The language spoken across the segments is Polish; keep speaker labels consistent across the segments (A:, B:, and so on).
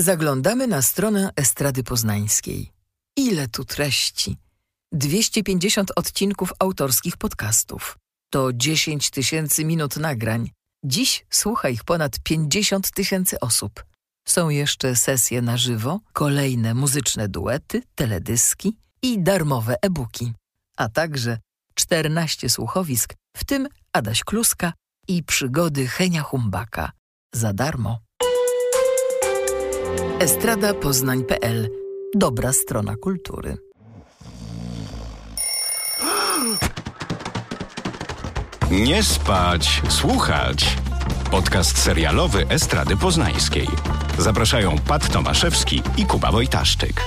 A: Zaglądamy na stronę Estrady Poznańskiej. Ile tu treści! 250 odcinków autorskich podcastów. To 10 tysięcy minut nagrań. Dziś słucha ich ponad 50 tysięcy osób. Są jeszcze sesje na żywo, kolejne muzyczne duety, teledyski i darmowe e-booki, a także 14 słuchowisk, w tym Adaś Kluska i przygody Henia Humbaka. Za darmo. Estradapoznań.pl Dobra strona kultury.
B: Nie spać, słuchać. Podcast serialowy Estrady Poznańskiej. Zapraszają Pat Tomaszewski i Kuba Wojtaszczyk.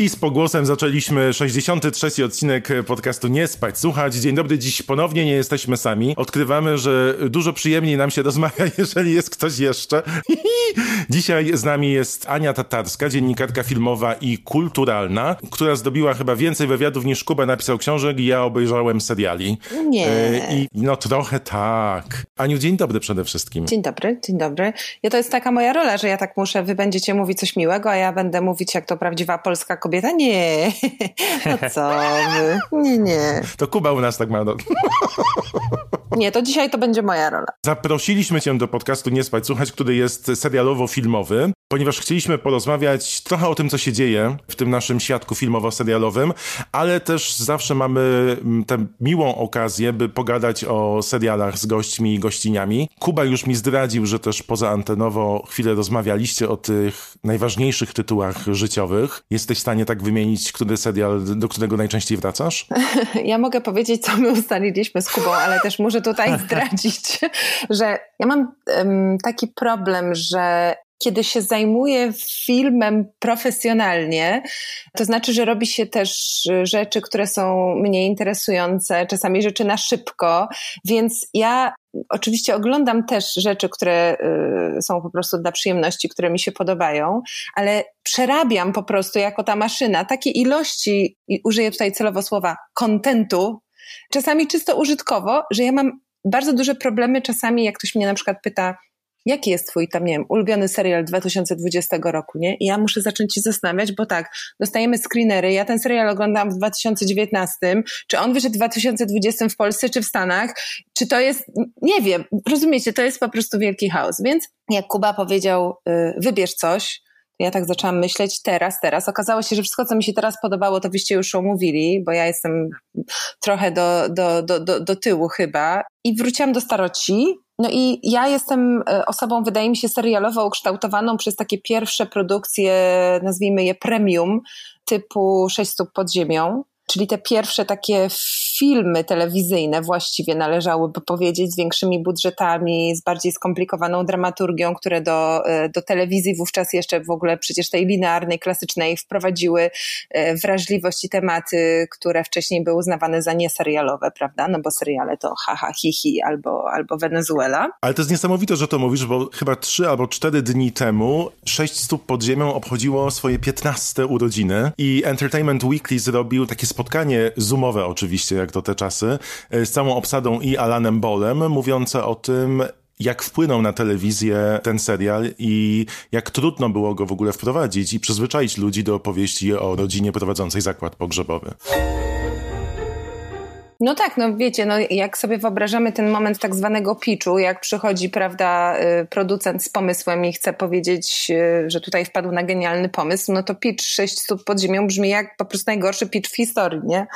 C: I z pogłosem zaczęliśmy 63. odcinek podcastu Nie Spać Słuchać. Dzień dobry, dziś ponownie nie jesteśmy sami. Odkrywamy, że dużo przyjemniej nam się rozmawia, jeżeli jest ktoś jeszcze. Dzisiaj z nami jest Ania Tatarska, dziennikarka filmowa i kulturalna, która zdobiła chyba więcej wywiadów niż Kuba napisał książek i ja obejrzałem seriali.
D: Nie.
C: E, I no trochę tak. Aniu, dzień dobry przede wszystkim.
D: Dzień dobry, dzień dobry. Ja to jest taka moja rola, że ja tak muszę, wy będziecie mówić coś miłego, a ja będę mówić jak to prawdziwa polska kobieta kobieta? Nie. No co wy? Nie, nie.
C: To Kuba u nas tak ma.
D: Nie, to dzisiaj to będzie moja rola.
C: Zaprosiliśmy cię do podcastu Nie Spać Słuchać, który jest serialowo-filmowy, ponieważ chcieliśmy porozmawiać trochę o tym, co się dzieje w tym naszym świadku filmowo-serialowym, ale też zawsze mamy mm, tę miłą okazję, by pogadać o serialach z gośćmi i gościniami. Kuba już mi zdradził, że też poza antenowo chwilę rozmawialiście o tych najważniejszych tytułach życiowych. Jesteś w stanie tak wymienić, który serial, do którego najczęściej wracasz?
D: Ja mogę powiedzieć, co my ustaliliśmy z Kubą, ale też muszę tutaj zdradzić, że ja mam um, taki problem, że kiedy się zajmuje filmem profesjonalnie, to znaczy, że robi się też rzeczy, które są mniej interesujące, czasami rzeczy na szybko, więc ja oczywiście oglądam też rzeczy, które y, są po prostu dla przyjemności, które mi się podobają, ale przerabiam po prostu jako ta maszyna takie ilości, i użyję tutaj celowo słowa, kontentu, czasami czysto użytkowo, że ja mam bardzo duże problemy czasami, jak ktoś mnie na przykład pyta, jaki jest twój tam, nie wiem, ulubiony serial 2020 roku, nie? I ja muszę zacząć się zastanawiać, bo tak, dostajemy screenery, ja ten serial oglądam w 2019, czy on wyszedł w 2020 w Polsce, czy w Stanach, czy to jest, nie wiem, rozumiecie, to jest po prostu wielki chaos, więc jak Kuba powiedział, yy, wybierz coś, ja tak zaczęłam myśleć teraz, teraz. Okazało się, że wszystko, co mi się teraz podobało, to byście już omówili, bo ja jestem trochę do, do, do, do, do tyłu chyba. I wróciłam do staroci. No i ja jestem e, osobą, wydaje mi się, serialowo ukształtowaną przez takie pierwsze produkcje, nazwijmy je premium, typu Sześć stóp pod ziemią. Czyli te pierwsze takie filmy telewizyjne właściwie należałyby powiedzieć z większymi budżetami, z bardziej skomplikowaną dramaturgią, które do, e, do telewizji wówczas jeszcze w ogóle przecież tej linearnej, klasycznej wprowadziły e, wrażliwość i tematy, które wcześniej były uznawane za nieserialowe, prawda? No bo seriale to haha, hihi albo, albo Wenezuela.
C: Ale to jest niesamowite, że to mówisz, bo chyba trzy albo cztery dni temu sześć stóp pod ziemią obchodziło swoje 15 urodziny i Entertainment Weekly zrobił takie spotkanie zoomowe oczywiście, jak to te czasy, e, z całą obsadą i Alanem Bolem, mówiące o tym, jak wpłynął na telewizję ten serial i jak trudno było go w ogóle wprowadzić i przyzwyczaić ludzi do opowieści o rodzinie prowadzącej zakład pogrzebowy.
D: No tak, no wiecie, no jak sobie wyobrażamy ten moment tak zwanego pitchu, jak przychodzi, prawda, y, producent z pomysłem i chce powiedzieć, y, że tutaj wpadł na genialny pomysł, no to pitch 6 stóp pod ziemią brzmi jak po prostu najgorszy pitch w historii, nie?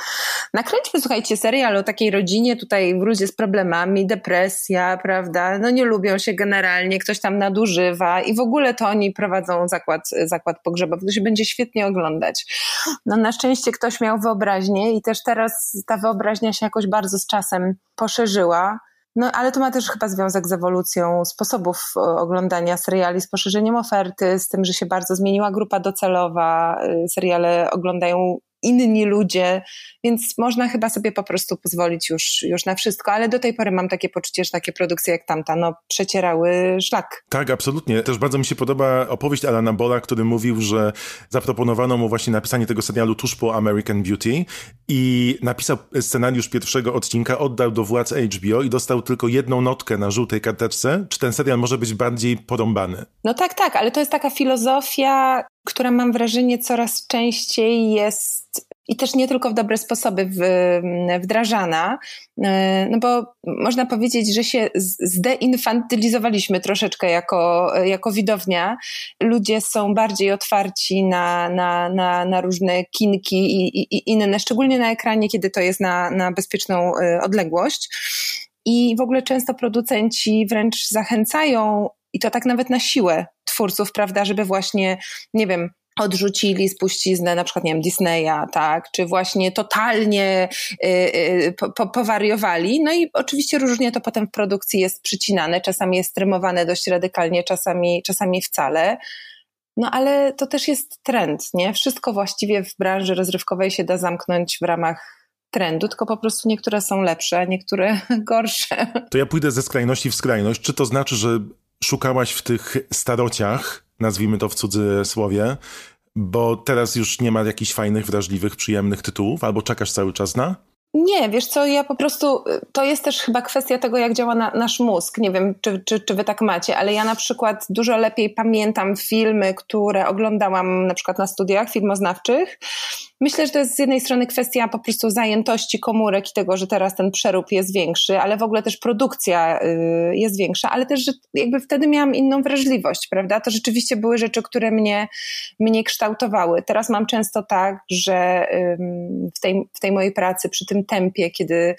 D: Nakręćmy, słuchajcie, serial o takiej rodzinie, tutaj ludzie z problemami, depresja, prawda, no nie lubią się generalnie, ktoś tam nadużywa i w ogóle to oni prowadzą zakład, zakład pogrzebowy, to się będzie świetnie oglądać. No na szczęście ktoś miał wyobraźnię i też teraz ta wyobraźnia się jakoś bardzo z czasem poszerzyła. No, ale to ma też chyba związek z ewolucją sposobów e, oglądania seriali, z poszerzeniem oferty, z tym, że się bardzo zmieniła grupa docelowa. E, seriale oglądają inni ludzie, więc można chyba sobie po prostu pozwolić już, już na wszystko, ale do tej pory mam takie poczucie, że takie produkcje jak tamta, no przecierały szlak.
C: Tak, absolutnie. Też bardzo mi się podoba opowieść Alana Bola, który mówił, że zaproponowano mu właśnie napisanie tego serialu tuż po American Beauty i napisał scenariusz pierwszego odcinka, oddał do władz HBO i dostał tylko jedną notkę na żółtej karteczce, czy ten serial może być bardziej porąbany.
D: No tak, tak, ale to jest taka filozofia, która mam wrażenie coraz częściej jest i też nie tylko w dobre sposoby wdrażana, e, no bo można powiedzieć, że się zdeinfantylizowaliśmy troszeczkę jako, jako widownia. Ludzie są bardziej otwarci na, na, na, na różne kinki i, i, i inne, szczególnie na ekranie, kiedy to jest na, na bezpieczną e, odległość. I w ogóle często producenci wręcz zachęcają, i to tak nawet na siłę twórców, prawda, żeby właśnie, nie wiem, odrzucili spuściznę na przykład, nie wiem, Disneya, tak, czy właśnie totalnie y, y, po, powariowali. No i oczywiście różnie to potem w produkcji jest przycinane, czasami jest stremowane dość radykalnie, czasami, czasami wcale. No ale to też jest trend, nie? Wszystko właściwie w branży rozrywkowej się da zamknąć w ramach trendu, tylko po prostu niektóre są lepsze, niektóre gorsze.
C: To ja pójdę ze skrajności w skrajność. Czy to znaczy, że szukałaś w tych starociach, nazwijmy to w cudzysłowie, bo teraz już nie ma jakichś fajnych, wrażliwych, przyjemnych tytułów, albo czekasz cały czas na?
D: Nie, wiesz co, ja po prostu, to jest też chyba kwestia tego, jak działa na, nasz mózg. Nie wiem, czy, czy, czy wy tak macie, ale ja na przykład dużo lepiej pamiętam filmy, które oglądałam na przykład na studiach filmoznawczych. Myślę, że to jest z jednej strony kwestia po prostu zajętości komórek i tego, że teraz ten przerób jest większy, ale w ogóle też produkcja y, jest większa, ale też, że jakby wtedy miałam inną wrażliwość, prawda? To rzeczywiście były rzeczy, które mnie, mnie kształtowały. Teraz mam często tak, że w tej, w tej mojej pracy, przy tym tempie, kiedy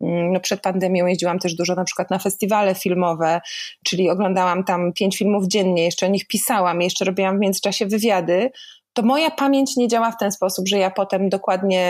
D: mm, no przed pandemią jeździłam też dużo na przykład na festiwale filmowe, czyli oglądałam tam pięć filmów dziennie, jeszcze o nich pisałam, jeszcze robiłam w międzyczasie wywiady, to moja pamięć nie działa w ten sposób, że ja potem dokładnie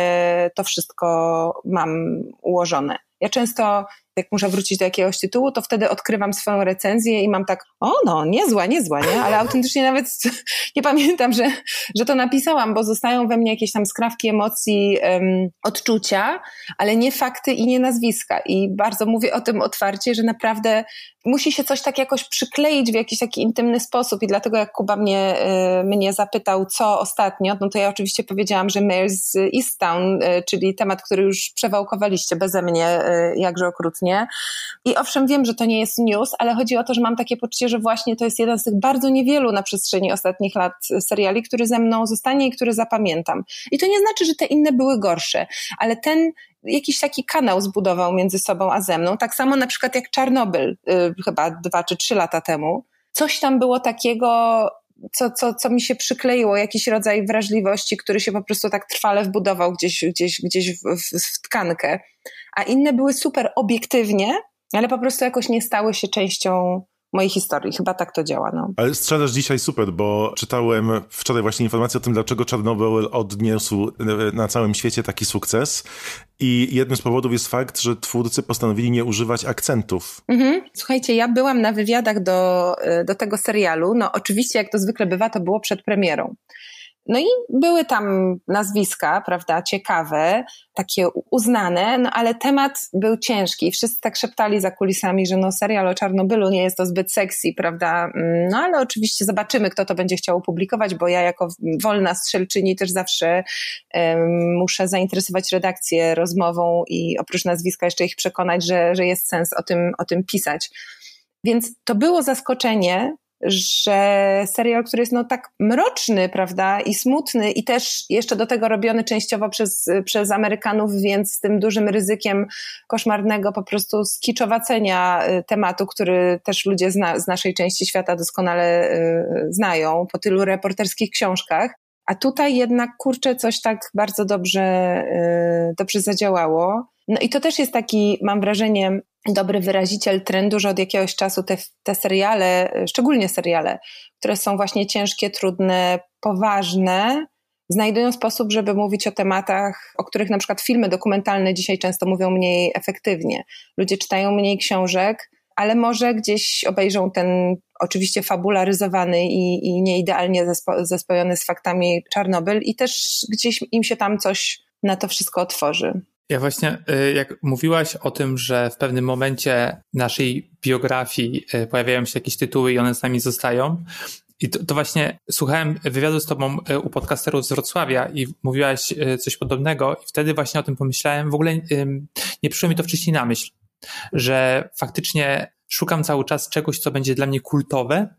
D: to wszystko mam ułożone. Ja często jak muszę wrócić do jakiegoś tytułu, to wtedy odkrywam swoją recenzję i mam tak, o no, niezła, niezła, nie? Ale autentycznie nawet nie pamiętam, że, że to napisałam, bo zostają we mnie jakieś tam skrawki emocji, um, odczucia, ale nie fakty i nie nazwiska. I bardzo mówię o tym otwarcie, że naprawdę musi się coś tak jakoś przykleić w jakiś taki intymny sposób i dlatego jak Kuba mnie, y, mnie zapytał, co ostatnio, no to ja oczywiście powiedziałam, że Mayor's Easttown, y, czyli temat, który już przewałkowaliście beze mnie y, jakże okrutnie, nie? I owszem, wiem, że to nie jest news, ale chodzi o to, że mam takie poczucie, że właśnie to jest jeden z tych bardzo niewielu na przestrzeni ostatnich lat seriali, który ze mną zostanie i który zapamiętam. I to nie znaczy, że te inne były gorsze, ale ten jakiś taki kanał zbudował między sobą a ze mną. Tak samo na przykład jak Czarnobyl, yy, chyba dwa czy trzy lata temu. Coś tam było takiego, co, co, co mi się przykleiło, jakiś rodzaj wrażliwości, który się po prostu tak trwale wbudował gdzieś, gdzieś, gdzieś w, w, w tkankę. A inne były super obiektywnie, ale po prostu jakoś nie stały się częścią mojej historii. Chyba tak to działa. No.
C: Ale strzelasz dzisiaj super, bo czytałem wczoraj właśnie informację o tym, dlaczego Czarnobyl odniósł na całym świecie taki sukces. I jednym z powodów jest fakt, że twórcy postanowili nie używać akcentów.
D: Mhm. Słuchajcie, ja byłam na wywiadach do, do tego serialu. No oczywiście, jak to zwykle bywa, to było przed premierą. No i były tam nazwiska, prawda, ciekawe, takie uznane, no ale temat był ciężki. Wszyscy tak szeptali za kulisami, że no serial o Czarnobylu nie jest to zbyt sexy, prawda? Mm, no ale oczywiście zobaczymy, kto to będzie chciał opublikować, bo ja jako wolna strzelczyni też zawsze um, muszę zainteresować redakcję rozmową i oprócz nazwiska jeszcze ich przekonać, że, że jest sens o tym, o tym pisać. Więc to było zaskoczenie, że serial, który jest no tak mroczny, prawda, i smutny i też jeszcze do tego robiony częściowo przez, przez Amerykanów, więc z tym dużym ryzykiem koszmarnego po prostu skiczowacenia y, tematu, który też ludzie zna, z naszej części świata doskonale y, znają po tylu reporterskich książkach. A tutaj jednak, kurczę, coś tak bardzo dobrze, y, dobrze zadziałało. No i to też jest taki, mam wrażenie, dobry wyraziciel trendu, że od jakiegoś czasu te, te seriale, szczególnie seriale, które są właśnie ciężkie, trudne, poważne, znajdują sposób, żeby mówić o tematach, o których na przykład filmy dokumentalne dzisiaj często mówią mniej efektywnie. Ludzie czytają mniej książek, ale może gdzieś obejrzą ten oczywiście fabularyzowany i, i nieidealnie zespo, zespojony z faktami Czarnobyl i też gdzieś im się tam coś na to wszystko otworzy.
E: Ja właśnie, y, jak mówiłaś o tym, że w pewnym momencie naszej biografii y, pojawiają się jakieś tytuły i one z nami zostają, i to, to, właśnie słuchałem wywiadu z tobą y, u podcasterów z Wrocławia i mówiłaś coś podobnego i wtedy właśnie o tym pomyślałem. W ogóle nie przyszło mi to wcześniej na myśl, że faktycznie szukam cały czas czegoś, co będzie dla mnie kultowe,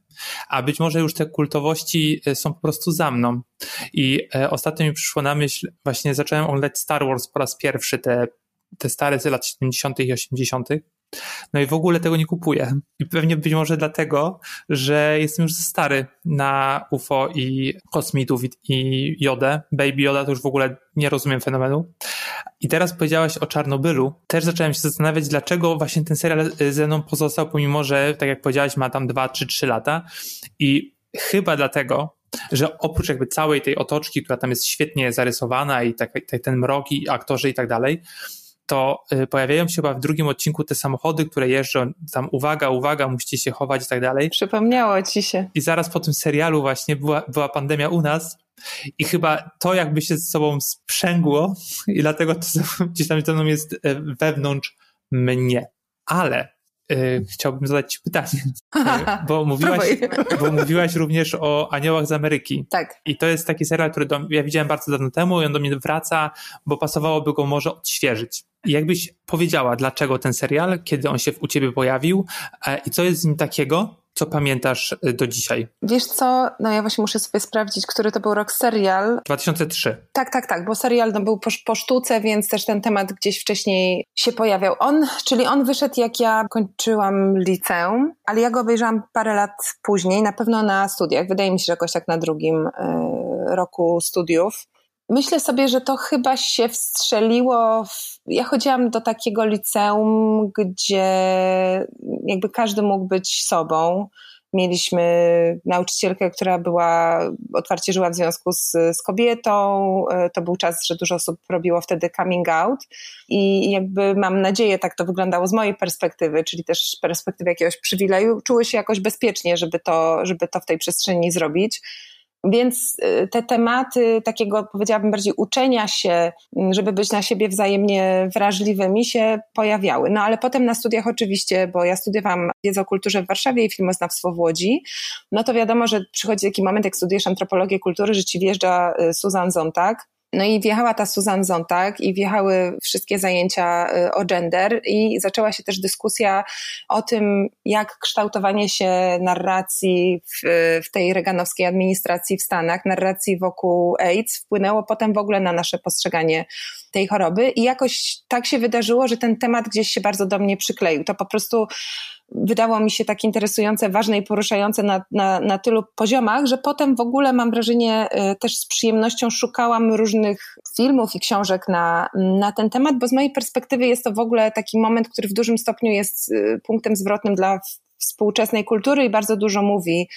E: a być może już te kultowości e, są po prostu za mną. I e, ostatnio mi przyszło na myśl, właśnie zacząłem oglądać Star Wars po raz pierwszy, te, te stare z lat 70. i 80. No i w ogóle tego nie kupuję. I pewnie być może dlatego, że jestem już stary na UFO i kosmitów i Jodę. Baby Yoda to już w ogóle nie rozumiem fenomenu. I teraz powiedziałaś o Czarnobylu. Też zacząłem się zastanawiać, dlaczego właśnie ten serial ze mną pozostał, pomimo że, tak jak powiedziałaś, ma tam dwa czy trzy lata. I chyba dlatego, że oprócz jakby całej tej otoczki, która tam jest świetnie zarysowana i tak, tak ten mrok i aktorzy i tak dalej, to y, pojawiają się chyba w drugim odcinku te samochody, które jeżdżą, tam uwaga, uwaga, musicie się chować i tak dalej.
D: Przypomniało ci się.
E: I zaraz po tym serialu właśnie była, była pandemia u nas i chyba to jakby się z sobą sprzęgło i dlatego to gdzieś tam jest e, wewnątrz mnie. Ale chciałbym zadać ci pytanie, y, bo mówiłaś, bo mówiłaś również o Aniołach z Ameryki.
D: Tak.
E: I to jest taki serial, który do, ja widziałem bardzo dawno temu i on do mnie wraca, bo pasowałoby go może odświeżyć. Jakbyś powiedziała, dlaczego ten serial, kiedy on się u ciebie pojawił e, i co jest z nim takiego, co pamiętasz y, do dzisiaj?
D: Wiesz co, no ja właśnie muszę sobie sprawdzić, który to był rok serial.
E: 2003.
D: Tak, tak, tak, bo serial no, był po, po sztuce, więc też ten temat gdzieś wcześniej się pojawiał. On, czyli on wyszedł jak ja kończyłam liceum, ale ja go obejrzałam parę lat później, na pewno na studiach. Wydaje mi się, że jakoś tak na drugim y, roku studiów. Myślę sobie, że to chyba się wstrzeliło. W... Ja chodziłam do takiego liceum, gdzie jakby każdy mógł być sobą. Mieliśmy nauczycielkę, która była, otwarcie żyła w związku z, z kobietą. E, to był czas, że dużo osób robiło wtedy coming out. I jakby mam nadzieję, tak to wyglądało z mojej perspektywy, czyli też perspektywy jakiegoś przywileju. Czuły się jakoś bezpiecznie, żeby to, żeby to w tej przestrzeni zrobić. Więc y, te tematy takiego, powiedziałabym, bardziej uczenia się, mm, żeby być na siebie wzajemnie wrażliwymi, się pojawiały. No ale potem na studiach oczywiście, bo ja studiowałam wiedzę o kulturze w Warszawie i filmoznawstwo w Łodzi, no to wiadomo, że przychodzi taki moment, jak studiujesz antropologię kultury, że ci wjeżdża y, Susan Zontag, no i wjechała ta Susan Zontag i wjechały wszystkie zajęcia y, o gender i zaczęła się też dyskusja o tym, jak kształtowanie się narracji w, w tej reganowskiej administracji w Stanach, narracji wokół AIDS wpłynęło potem w ogóle na nasze postrzeganie tej choroby i jakoś tak się wydarzyło, że ten temat gdzieś się bardzo do mnie przykleił. To po prostu wydało mi się tak interesujące, ważne i poruszające na, na, na tylu poziomach, że potem w ogóle mam wrażenie, y, też z przyjemnością szukałam różnych filmów i książek na, na ten temat, bo z mojej perspektywy jest to w ogóle taki moment, który w dużym stopniu jest y, punktem zwrotnym dla współczesnej kultury i bardzo dużo mówi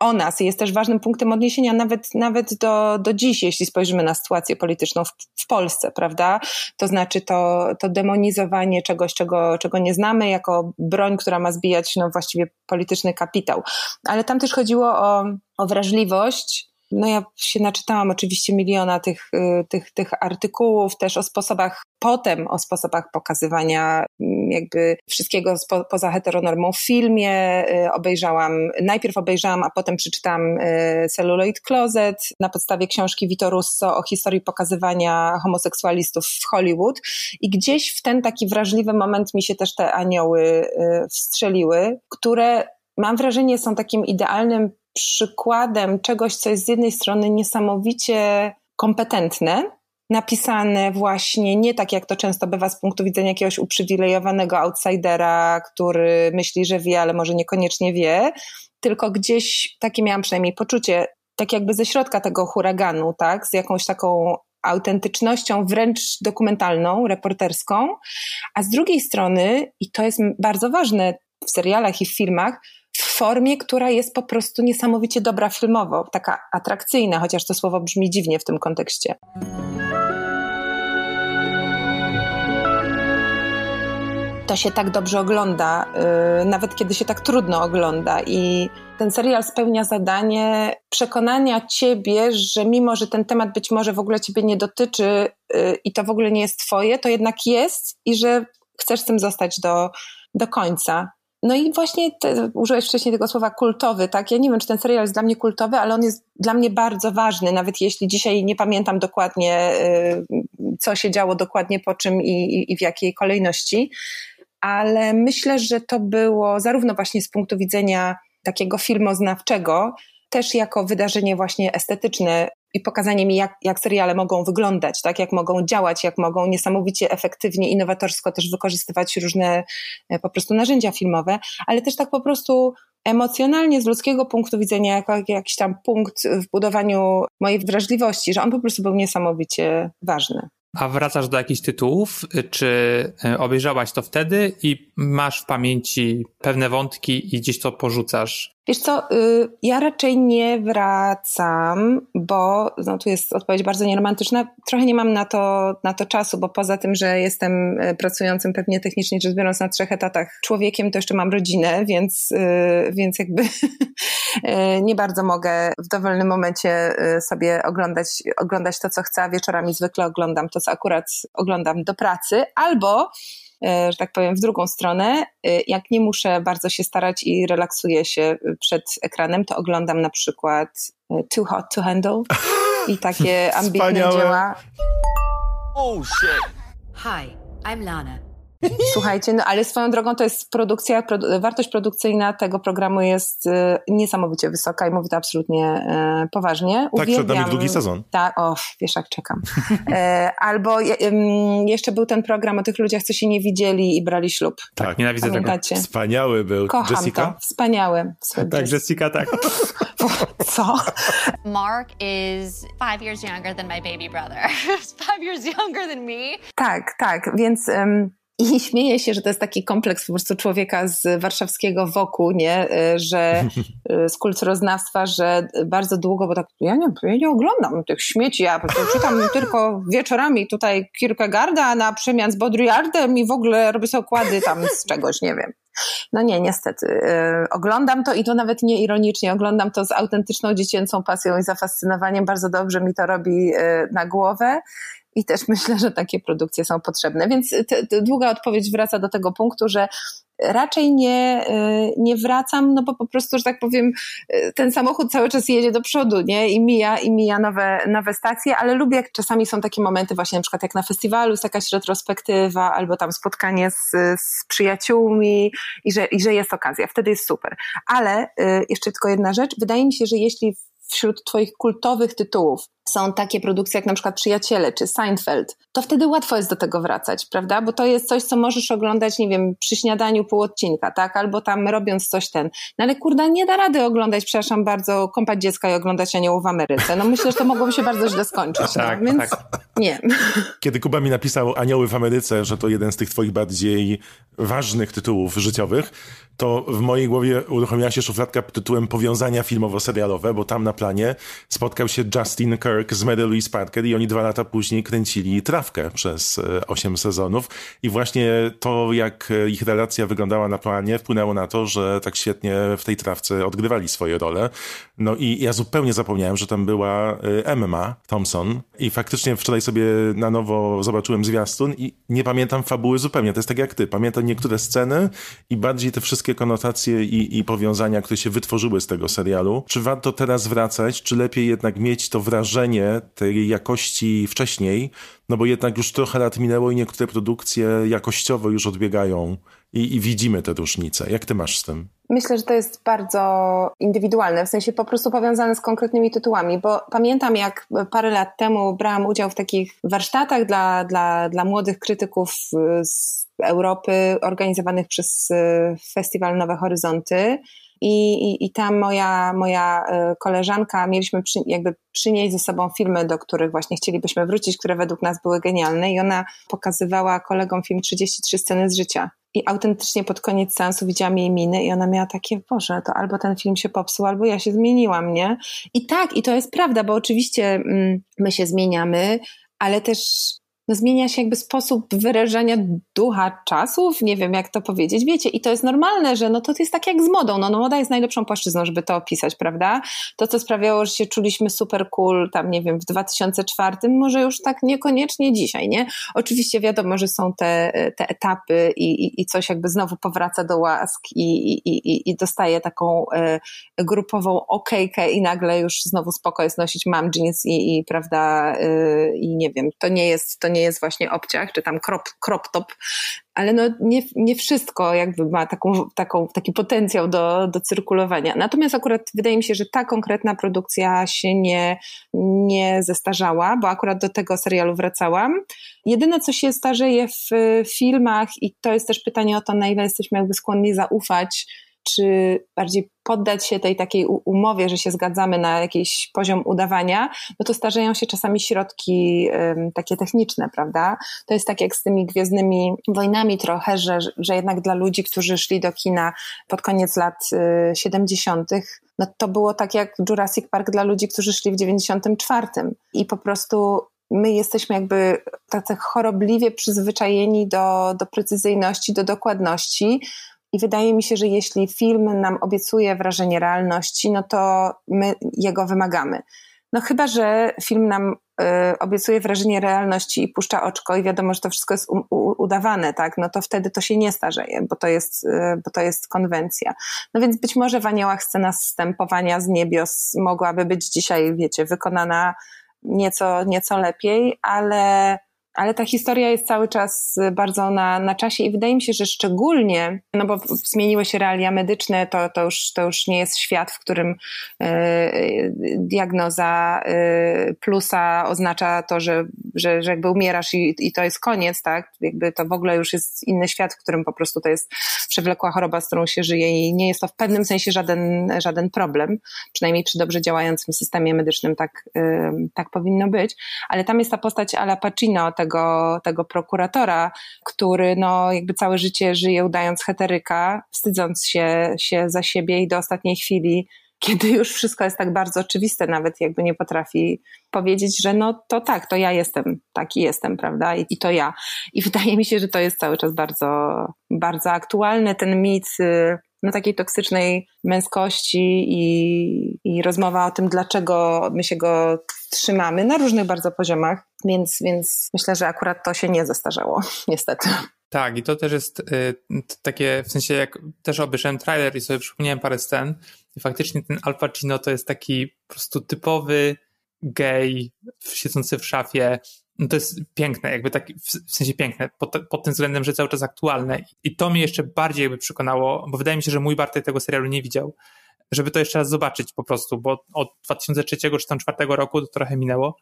D: o nas jest też ważnym punktem odniesienia nawet, nawet do, do dziś, jeśli spojrzymy na sytuację polityczną w, w Polsce, prawda? To znaczy to, to demonizowanie czegoś, czego, czego nie znamy, jako broń, która ma zbijać no, właściwie polityczny kapitał. Ale tam też chodziło o, o wrażliwość no ja się naczytałam oczywiście miliona tych, y, tych, tych artykułów, też o sposobach, potem o sposobach pokazywania jakby wszystkiego spo, poza heteronormą w filmie. Y, obejrzałam, najpierw obejrzałam, a potem przeczytałam y, Celluloid Closet na podstawie książki Vito Russo o historii pokazywania homoseksualistów w Hollywood i gdzieś w ten taki wrażliwy moment mi się też te anioły wstrzeliły, które mam wrażenie są takim idealnym przykładem czegoś, co jest z jednej strony niesamowicie kompetentne, napisane właśnie nie tak, jak to często bywa z punktu widzenia jakiegoś uprzywilejowanego outsidera, który myśli, że wie, ale może niekoniecznie wie, tylko gdzieś takie miałam przynajmniej poczucie, tak jakby ze środka tego huraganu, tak, z jakąś taką autentycznością wręcz dokumentalną, reporterską, a z drugiej strony, i to jest bardzo ważne w serialach i w filmach, w formie, która jest po prostu niesamowicie dobra filmowo, taka atrakcyjna, chociaż to słowo brzmi dziwnie w tym kontekście. To się tak dobrze ogląda, yy, nawet kiedy się tak trudno ogląda. I ten serial spełnia zadanie przekonania ciebie, że mimo, że ten temat być może w ogóle ciebie nie dotyczy yy, i to w ogóle nie jest twoje, to jednak jest i że chcesz z tym zostać do, do końca. No i właśnie te, użyłeś wcześniej tego słowa kultowy, tak? Ja nie wiem, czy ten serial jest dla mnie kultowy, ale on jest dla mnie bardzo ważny, nawet jeśli dzisiaj nie pamiętam dokładnie, y, co się działo dokładnie po czym i, i w jakiej kolejności, ale myślę, że to było zarówno właśnie z punktu widzenia takiego filmoznawczego, też jako wydarzenie właśnie estetyczne i pokazanie mi, jak, jak seriale mogą wyglądać, tak, jak mogą działać, jak mogą niesamowicie efektywnie, innowatorsko też wykorzystywać różne e, po prostu narzędzia filmowe, ale też tak po prostu emocjonalnie, z ludzkiego punktu widzenia, jako jakiś tam punkt w budowaniu mojej wrażliwości, że on po prostu był niesamowicie ważny.
E: A wracasz do jakichś tytułów? Czy e, obejrzałaś to wtedy i masz w pamięci pewne wątki i gdzieś to porzucasz?
D: Wiesz co, y, ja raczej nie wracam, bo no, tu jest odpowiedź bardzo nieromantyczna. Trochę nie mam na to, na to czasu, bo poza tym, że jestem y, pracującym pewnie technicznie rzecz biorąc na trzech etatach człowiekiem, to jeszcze mam rodzinę, więc, y, więc jakby nie bardzo mogę w dowolnym momencie sobie oglądać, oglądać to, co chcę, wieczorami zwykle oglądam to, co akurat oglądam do pracy, albo że tak powiem, w drugą stronę. E, jak nie muszę bardzo się starać i relaksuję się przed ekranem, to oglądam na przykład e, Too Hot to Handle i takie ambitne dzieła. Oh shit. Hi, I'm Lana. Słuchajcie, no ale swoją drogą to jest produkcja, produ wartość produkcyjna tego programu jest y, niesamowicie wysoka i mówię to absolutnie y, poważnie.
C: Tak, przed nami drugi sezon.
D: Tak, o, wiesz jak czekam. E, albo jeszcze był ten program o tych ludziach, co się nie widzieli i brali ślub.
E: Tak, tak nienawidzę Pamiętacie?
C: tego. Wspaniały był.
D: Kocham
C: Jessica?
D: To. Wspaniały.
E: Tak, Jessica, tak.
D: Co?
F: Mark is five years younger than my baby brother. five years younger than me.
D: Tak, tak, więc... Um, i śmieję się, że to jest taki kompleks po prostu człowieka z warszawskiego wokół, nie? Y, że y, z kulturoznawstwa, że bardzo długo, bo tak, ja nie, ja nie oglądam tych śmieci, ja czytam tylko wieczorami tutaj Kierkegaarda na przemian z Baudrillardem i w ogóle robię sobie okłady tam z czegoś, nie wiem. No nie, niestety. Yy, oglądam to i to nawet nie ironicznie, oglądam to z autentyczną dziecięcą pasją i zafascynowaniem. Bardzo dobrze mi to robi na głowę. I też myślę, że takie produkcje są potrzebne. Więc te, te długa odpowiedź wraca do tego punktu, że raczej nie, y, nie wracam, no bo po prostu, że tak powiem, y, ten samochód cały czas jedzie do przodu, nie? I mija, i mija nowe, nowe stacje, ale lubię, jak czasami są takie momenty właśnie na przykład jak na festiwalu jest jakaś retrospektywa, albo tam spotkanie z, z przyjaciółmi i że, i że jest okazja. Wtedy jest super. Ale y, jeszcze tylko jedna rzecz. Wydaje mi się, że jeśli wśród Twoich kultowych tytułów są takie produkcje jak na przykład Przyjaciele czy Seinfeld, to wtedy łatwo jest do tego wracać, prawda? Bo to jest coś, co możesz oglądać, nie wiem, przy śniadaniu pół odcinka, tak? Albo tam robiąc coś ten. No ale kurda, nie da rady oglądać, przepraszam bardzo, kąpać dziecka i oglądać Aniołów w Ameryce. No myślę, że to mogłoby się bardzo źle skończyć. tak, no, więc tak. nie.
C: Kiedy Kuba mi napisał Anioły w Ameryce, że to jeden z tych twoich bardziej ważnych tytułów życiowych, to w mojej głowie uruchomiła się szufladka pod tytułem powiązania filmowo-serialowe, bo tam na planie spotkał się Justin Z Mary Louise Parker i oni dwa lata później kręcili Trawkę przez e, osiem sezonów i właśnie to, jak ich relacja wyglądała na planie wpłynęło na to, że tak świetnie w tej Trawce odgrywali swoje role. No i ja zupełnie zapomniałem, że tam była e, Emma Thompson i faktycznie wczoraj sobie na nowo zobaczyłem zwiastun i nie pamiętam fabuły zupełnie. To jest tak jak ty. Pamiętam niektóre sceny i bardziej te wszystkie konotacje i, i powiązania, które się wytworzyły z tego serialu. Czy warto teraz wracać, czy lepiej jednak mieć to wrażenie tej jakości wcześniej, no bo jednak już trochę lat minęło i niektóre produkcje jakościowo już odbiegają i, i widzimy te różnice. Jak ty masz z tym?
D: Myślę, że to jest bardzo indywidualne, w sensie po prostu powiązane z konkretnymi tytułami, bo pamiętam jak parę lat temu brałam udział w takich warsztatach dla, dla, dla młodych krytyków z Europy, organizowanych przez e, Festiwal Nowe Horyzonty. I, i, i tam moja, moja e, koleżanka, mieliśmy przy, jakby przynieść ze sobą filmy, do których właśnie chcielibyśmy wrócić, które według nas były genialne. I ona pokazywała kolegom film 33 sceny z życia. I autentycznie pod koniec seansu widziałam jej miny i ona miała takie, Boże, to albo ten film się popsuł, albo ja się zmieniłam, nie? I tak, i to jest prawda, bo oczywiście mm, my się zmieniamy, ale też no zmienia się jakby sposób wyrażania ducha czasów, nie wiem jak to powiedzieć, wiecie, i to jest normalne, że no to jest tak jak z modą, no, no moda jest najlepszą płaszczyzną, żeby to opisać, prawda? To, co sprawiało, że się czuliśmy super cool tam, nie wiem, w 2004, może już tak niekoniecznie dzisiaj, nie? Oczywiście wiadomo, że są te, te etapy i, i, i coś jakby znowu powraca do łask i, i, i, i dostaje taką e, grupową okejkę i nagle już znowu spoko jest nosić mam jeans i, i prawda, e, i nie wiem, to nie jest, to nie jest właśnie obciach, czy tam crop, crop top, ale no nie, nie wszystko jakby ma taką, taką, taki potencjał do, do cyrkulowania. Natomiast akurat wydaje mi się, że ta konkretna produkcja się nie, nie zestarzała, bo akurat do tego serialu wracałam. Jedyne, co się starzeje w filmach i to jest też pytanie o to, na ile jesteśmy jakby skłonni zaufać czy bardziej poddać się tej takiej umowie, że się zgadzamy na jakiś poziom udawania, no to starzeją się czasami środki um, takie techniczne, prawda? To jest tak jak z tymi gwiezdnymi wojnami trochę, że, że jednak dla ludzi, którzy szli do kina pod koniec lat y, 70., no to było tak jak Jurassic Park dla ludzi, którzy szli w 94. I po prostu my jesteśmy jakby tacy chorobliwie przyzwyczajeni do, do precyzyjności, do dokładności, i wydaje mi się, że jeśli film nam obiecuje wrażenie realności, no to my jego wymagamy. No chyba, że film nam y, obiecuje wrażenie realności i puszcza oczko i wiadomo, że to wszystko jest u, u, udawane, tak? No to wtedy to się nie starzeje, bo to jest, y, bo to jest konwencja. No więc być może w Aniołach scena zstępowania z niebios mogłaby być dzisiaj, wiecie, wykonana nieco, nieco lepiej, ale ale ta historia jest cały czas bardzo na, na czasie i wydaje mi się, że szczególnie, no bo zmieniły się realia medyczne, to, to, już, to już nie jest świat, w którym y, diagnoza y, plusa oznacza to, że, że, że jakby umierasz i, i to jest koniec, tak? Jakby to w ogóle już jest inny świat, w którym po prostu to jest przewlekła choroba, z którą się żyje i nie jest to w pewnym sensie żaden, żaden problem, przynajmniej przy dobrze działającym systemie medycznym tak, y, tak powinno być, ale tam jest ta postać Ala Pacino, tego, tego prokuratora, który no, jakby całe życie żyje udając heteryka, wstydząc się, się za siebie i do ostatniej chwili kiedy już wszystko jest tak bardzo oczywiste, nawet jakby nie potrafi powiedzieć, że no to tak, to ja jestem, taki jestem, prawda? I, I, to ja. I wydaje mi się, że to jest cały czas bardzo, bardzo aktualny ten mit y, no, takiej toksycznej męskości i, i rozmowa o tym, dlaczego my się go trzymamy na różnych bardzo poziomach, więc, więc myślę, że akurat to się nie zestarzało, niestety.
E: Tak, i to też jest y, takie, w sensie jak też obejrzałem trailer i sobie przypomniałem parę scen i faktycznie ten Al Pacino to jest taki po prostu typowy gej siedzący w szafie. No to jest piękne, jakby tak, w sensie piękne, pod, pod tym względem, że cały czas aktualne. I to mnie jeszcze bardziej jakby przekonało, bo wydaje mi się, że mój Bartek tego serialu nie widział, żeby to jeszcze raz zobaczyć po prostu, bo od 2003 czy tam 2004 roku to trochę minęło.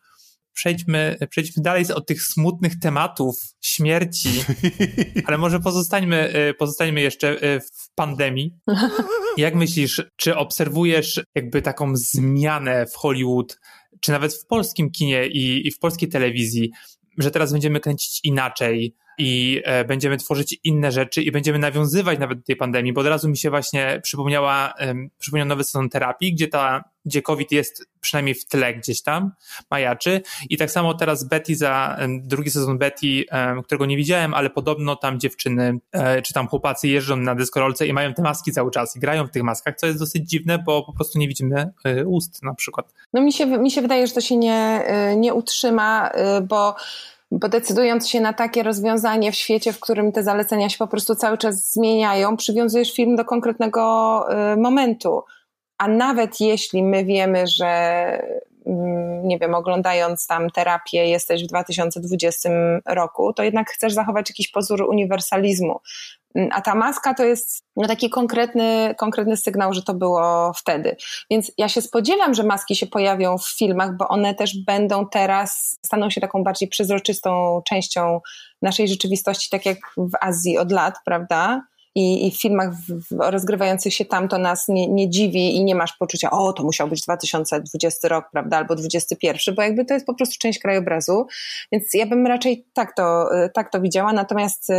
E: Przejdźmy, przejdźmy dalej od tych smutnych tematów śmierci, ale może pozostańmy, y, pozostańmy jeszcze y, w pandemii. Jak myślisz, czy obserwujesz jakby taką zmianę w Hollywood, czy nawet w polskim kinie i, i w polskiej telewizji, że teraz będziemy kręcić inaczej, i e, będziemy tworzyć inne rzeczy i będziemy nawiązywać nawet do tej pandemii, bo od razu mi się właśnie przypomniała, przypomniał nowy sezon terapii, gdzie ta, gdzie COVID jest przynajmniej w tle gdzieś tam, majaczy i tak samo teraz Betty za drugi sezon Betty, którego nie widziałem, ale podobno tam dziewczyny e, czy tam chłopacy jeżdżą na dyskorolce i mają te maski cały czas i grają w tych maskach, co jest dosyć dziwne, bo po prostu nie widzimy e, ust na przykład.
D: No mi się, mi się wydaje, że to się nie, nie utrzyma, bo bo decydując się na takie rozwiązanie w świecie, w którym te zalecenia się po prostu cały czas zmieniają, przywiązujesz film do konkretnego momentu. A nawet jeśli my wiemy, że mm, nie wiem, oglądając tam terapię, jesteś w 2020 roku, to jednak chcesz zachować jakiś pozór uniwersalizmu. Mm, a ta maska to jest no, taki konkretny, konkretny sygnał, że to było wtedy. Więc ja się spodziewam, że maski się pojawią w filmach, bo one też będą teraz, staną się taką bardziej przezroczystą częścią naszej rzeczywistości, tak jak w Azji od lat, prawda? I, i, w filmach rozgrywających się tam to nas nie, nie, dziwi i nie masz poczucia, o, to musiał być 2020 rok, prawda, albo 2021, bo jakby to jest po prostu część krajobrazu. Więc ja bym raczej tak to, tak to widziała. Natomiast y,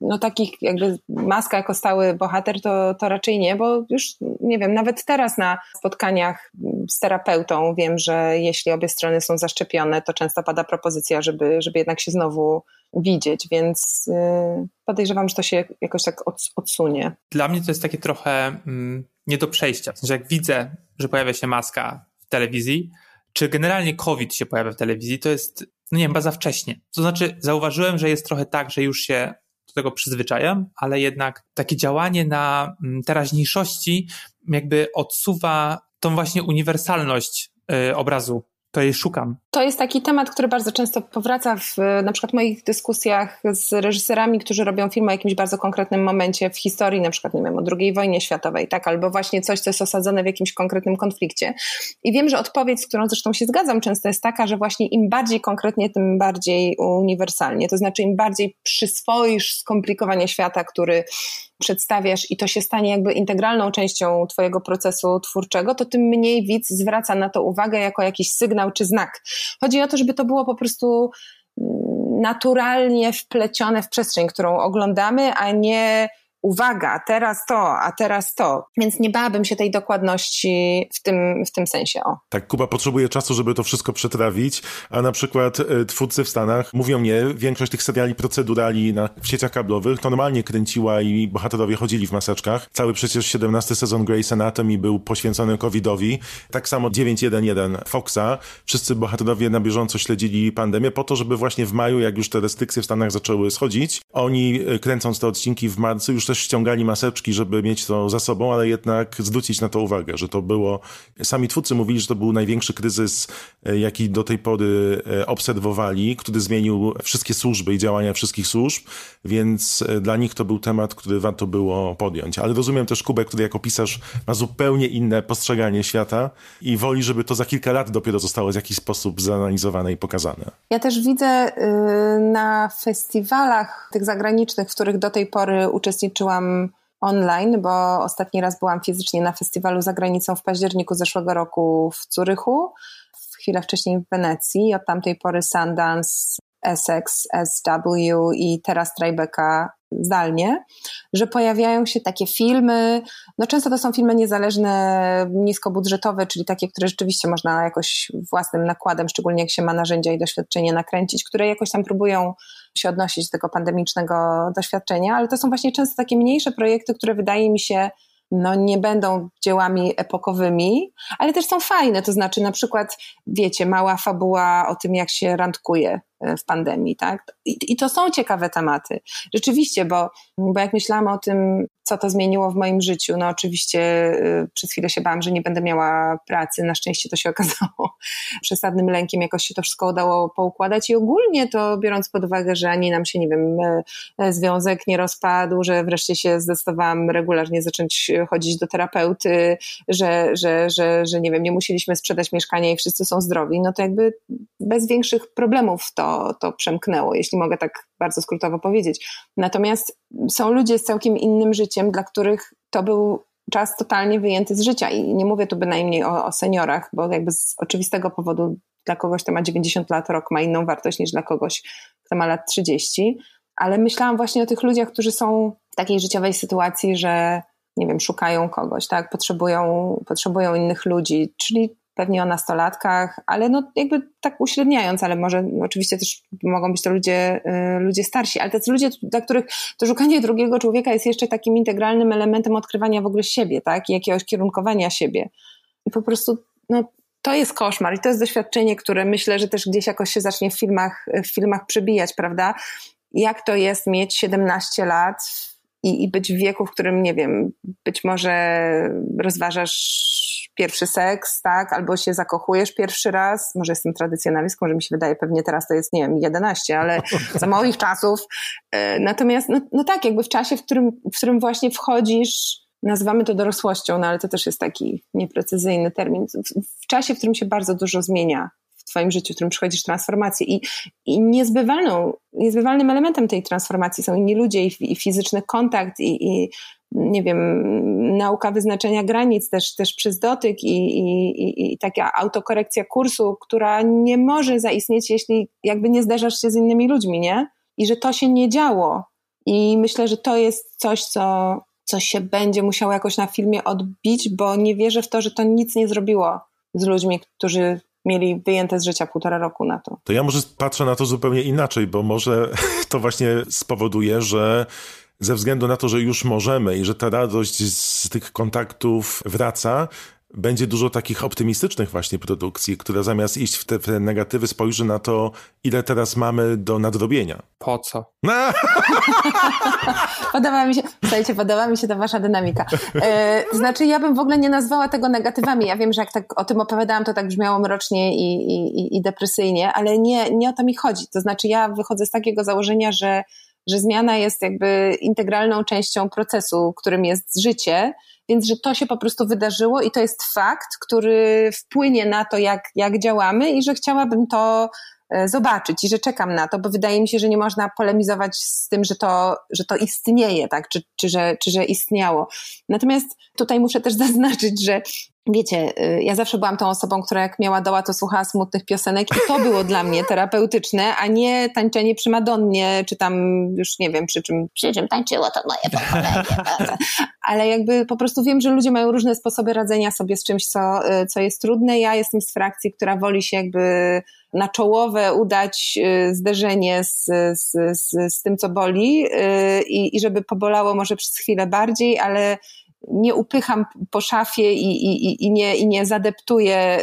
D: no takich jakby maska jako stały bohater to, to raczej nie, bo już nie wiem, nawet teraz na spotkaniach z terapeutą wiem, że jeśli obie strony są zaszczepione, to często pada propozycja, żeby, żeby jednak się znowu widzieć, więc y, podejrzewam, że to się jakoś tak odsunie.
E: Dla mnie to jest takie trochę mm, nie do przejścia. W sensie jak widzę, że pojawia się maska w telewizji, czy generalnie COVID się pojawia w telewizji, to jest, no nie wiem, chyba za wcześnie. To znaczy, zauważyłem, że jest trochę tak, że już się tego przyzwyczajam, ale jednak takie działanie na mm, teraźniejszości jakby odsuwa tą właśnie uniwersalność y, obrazu to jej szukam.
D: To jest taki temat, który bardzo często powraca w na przykład moich dyskusjach z reżyserami, którzy robią film o jakimś bardzo konkretnym momencie w historii, na przykład, nie wiem, o II wojnie światowej, tak, albo właśnie coś, co jest osadzone w jakimś konkretnym konflikcie. I wiem, że odpowiedź, z którą zresztą się zgadzam często jest taka, że właśnie im bardziej konkretnie, tym bardziej uniwersalnie. To znaczy, im bardziej przyswoisz skomplikowanie świata, który przedstawiasz i to się stanie jakby integralną częścią Twojego procesu twórczego, to tym mniej widz zwraca na to uwagę jako jakiś sygnał czy znak. Chodzi o to, żeby to było po prostu mm, naturalnie wplecione w przestrzeń, którą oglądamy, a nie uwaga, teraz to, a teraz to. Więc nie bałabym się tej dokładności w tym, w tym sensie. O.
C: Tak, Kuba potrzebuje czasu, żeby to wszystko przetrawić, a na przykład e, twórcy w Stanach mówią nie, większość tych seriali procedurali na, w sieciach kablowych to normalnie kręciła i bohaterowie chodzili w maseczkach. Cały przecież 17 sezon Grey's Anatomy był poświęcony COVID-owi. Tak samo 911 Foxa. Wszyscy bohaterowie na bieżąco śledzili pandemię po to, żeby właśnie w maju, jak już te restrykcje w Stanach zaczęły schodzić, oni e, kręcąc te odcinki w marcu już też ściągali maseczki, żeby mieć to za sobą, ale jednak zwrócić na to uwagę, że to było, sami twórcy mówili, że to był największy kryzys, e, jaki do tej pory e, obserwowali, który zmienił wszystkie służby i działania wszystkich służb, więc e, dla nich to był temat, który warto było podjąć. Ale rozumiem też Kubę, który jako pisarz ma zupełnie inne postrzeganie świata i woli, żeby to za kilka lat dopiero zostało w jakiś sposób zanalizowane i pokazane.
D: Ja też widzę y, na festiwalach tych zagranicznych, w których do tej pory uczestniczyłam, byłam online, bo ostatni raz byłam fizycznie na festiwalu za granicą w październiku zeszłego roku w Zurychu, chwilę wcześniej w Wenecji, od tamtej pory Sundance, Essex, SW i teraz Tribeca zdalnie, że pojawiają się takie filmy, no często to są filmy niezależne, niskobudżetowe, czyli takie, które rzeczywiście można jakoś własnym nakładem, szczególnie jak się ma narzędzia i doświadczenie nakręcić, które jakoś tam próbują się odnosić do tego pandemicznego doświadczenia, ale to są właśnie często takie mniejsze projekty, które wydaje mi się no, nie będą dziełami epokowymi, ale też są fajne. To znaczy, na przykład, wiecie, mała fabuła o tym, jak się randkuje w pandemii, tak? I, I, to są ciekawe tematy. Rzeczywiście, bo, bo jak myślałam o tym, co to zmieniło w moim życiu, no oczywiście y, przez chwilę się bałam, że nie będę miała pracy. Na szczęście to się okazało przesadnym lękiem, jakoś się to wszystko udało poukładać i ogólnie to biorąc pod uwagę, że ani nam się, nie wiem, e, związek nie rozpadł, że wreszcie się zdecydowałam regularnie zacząć chodzić do terapeuty, że, że, że, że nie wiem, nie musieliśmy sprzedać mieszkania i wszyscy są zdrowi, no to jakby bez większych problemów to, to przemknęło, jeśli mogę tak bardzo skrótowo powiedzieć. Natomiast są ludzie z całkiem innym życiem, dla których to był czas totalnie wyjęty z życia. I nie mówię tu bynajmniej o, o seniorach, bo jakby z oczywistego powodu dla kogoś, kto ma 90 lat, rok ma inną wartość niż dla kogoś, kto ma lat 30, ale myślałam właśnie o tych ludziach, którzy są w takiej życiowej sytuacji, że nie wiem, szukają kogoś, tak, potrzebują, potrzebują innych ludzi, czyli pewnie o nastolatkach, ale no jakby tak uśredniając, ale może oczywiście też mogą być to ludzie, y, ludzie starsi, ale tacy ludzie, dla których to szukanie drugiego człowieka jest jeszcze takim integralnym elementem odkrywania w ogóle siebie, tak, i jakiegoś kierunkowania siebie. I po prostu, no to jest koszmar i to jest doświadczenie, które myślę, że też gdzieś jakoś się zacznie w filmach, w filmach przebijać, prawda? Jak to jest mieć 17 lat i, i być w wieku, w którym, nie wiem, być może rozważasz pierwszy seks, tak, albo się zakochujesz pierwszy raz, może jestem tradycjonalistką, że mi się wydaje, pewnie teraz to jest, nie wiem, 11, ale za moich czasów. E, natomiast, no, no tak, jakby w czasie, w którym, w którym właśnie wchodzisz, nazywamy to dorosłością, no ale to też jest taki nieprecyzyjny termin, w, w czasie, w którym się bardzo dużo zmienia w Twoim życiu, w którym przychodzisz transformację. I, i niezbywalną, niezbywalnym elementem tej transformacji są inni ludzie i, i fizyczny kontakt, i, i nie wiem, nauka wyznaczenia granic też, też przez dotyk i, i, i taka autokorekcja kursu, która nie może zaistnieć, jeśli jakby nie zdarzasz się z innymi ludźmi, nie? I że to się nie działo. I myślę, że to jest coś, co, co się będzie musiało jakoś na filmie odbić, bo nie wierzę w to, że to nic nie zrobiło z ludźmi, którzy mieli wyjęte z życia półtora roku na to.
C: To ja może patrzę na to zupełnie inaczej, bo może to właśnie spowoduje, że ze względu na to, że już możemy i że ta radość z tych kontaktów wraca, będzie dużo takich optymistycznych właśnie produkcji, które zamiast iść w te, w te negatywy spojrzy na to, ile teraz mamy do nadrobienia.
E: Po co?
C: No.
D: podoba mi się, słuchajcie, podoba mi się ta wasza dynamika. E, znaczy, ja bym w ogóle nie nazwała tego negatywami. Ja wiem, że jak tak o tym opowiadałam, to tak brzmiało mrocznie i, i, i depresyjnie, ale nie, nie o to mi chodzi. To znaczy, ja wychodzę z takiego założenia, że, że zmiana jest jakby integralną częścią procesu, którym jest życie więc że to się po prostu wydarzyło i to jest fakt, który wpłynie na to, jak, jak działamy i że chciałabym to e, zobaczyć i że czekam na to, bo wydaje mi się, że nie można polemizować z tym, że to, że to istnieje, tak, czy, czy, że, czy że istniało. Natomiast tutaj muszę też zaznaczyć, że wiecie, y, ja zawsze byłam tą osobą, która jak miała doła, to słuchała smutnych piosenek i to było dla mnie terapeutyczne, a nie tańczenie przy Madonnie, czy tam już nie wiem przy czym, przy czym tańczyło to moje pokolenie. Ale jakby po prostu wiem, że ludzie mają różne sposoby radzenia sobie z czymś, co, y, co jest trudne. Ja jestem z frakcji, która woli się jakby na czołowe udać y, zderzenie z, z, z, z tym, co boli i, i żeby pobolało może przez chwilę bardziej, ale nie upycham po szafie i, i, i, nie, i nie zadeptuję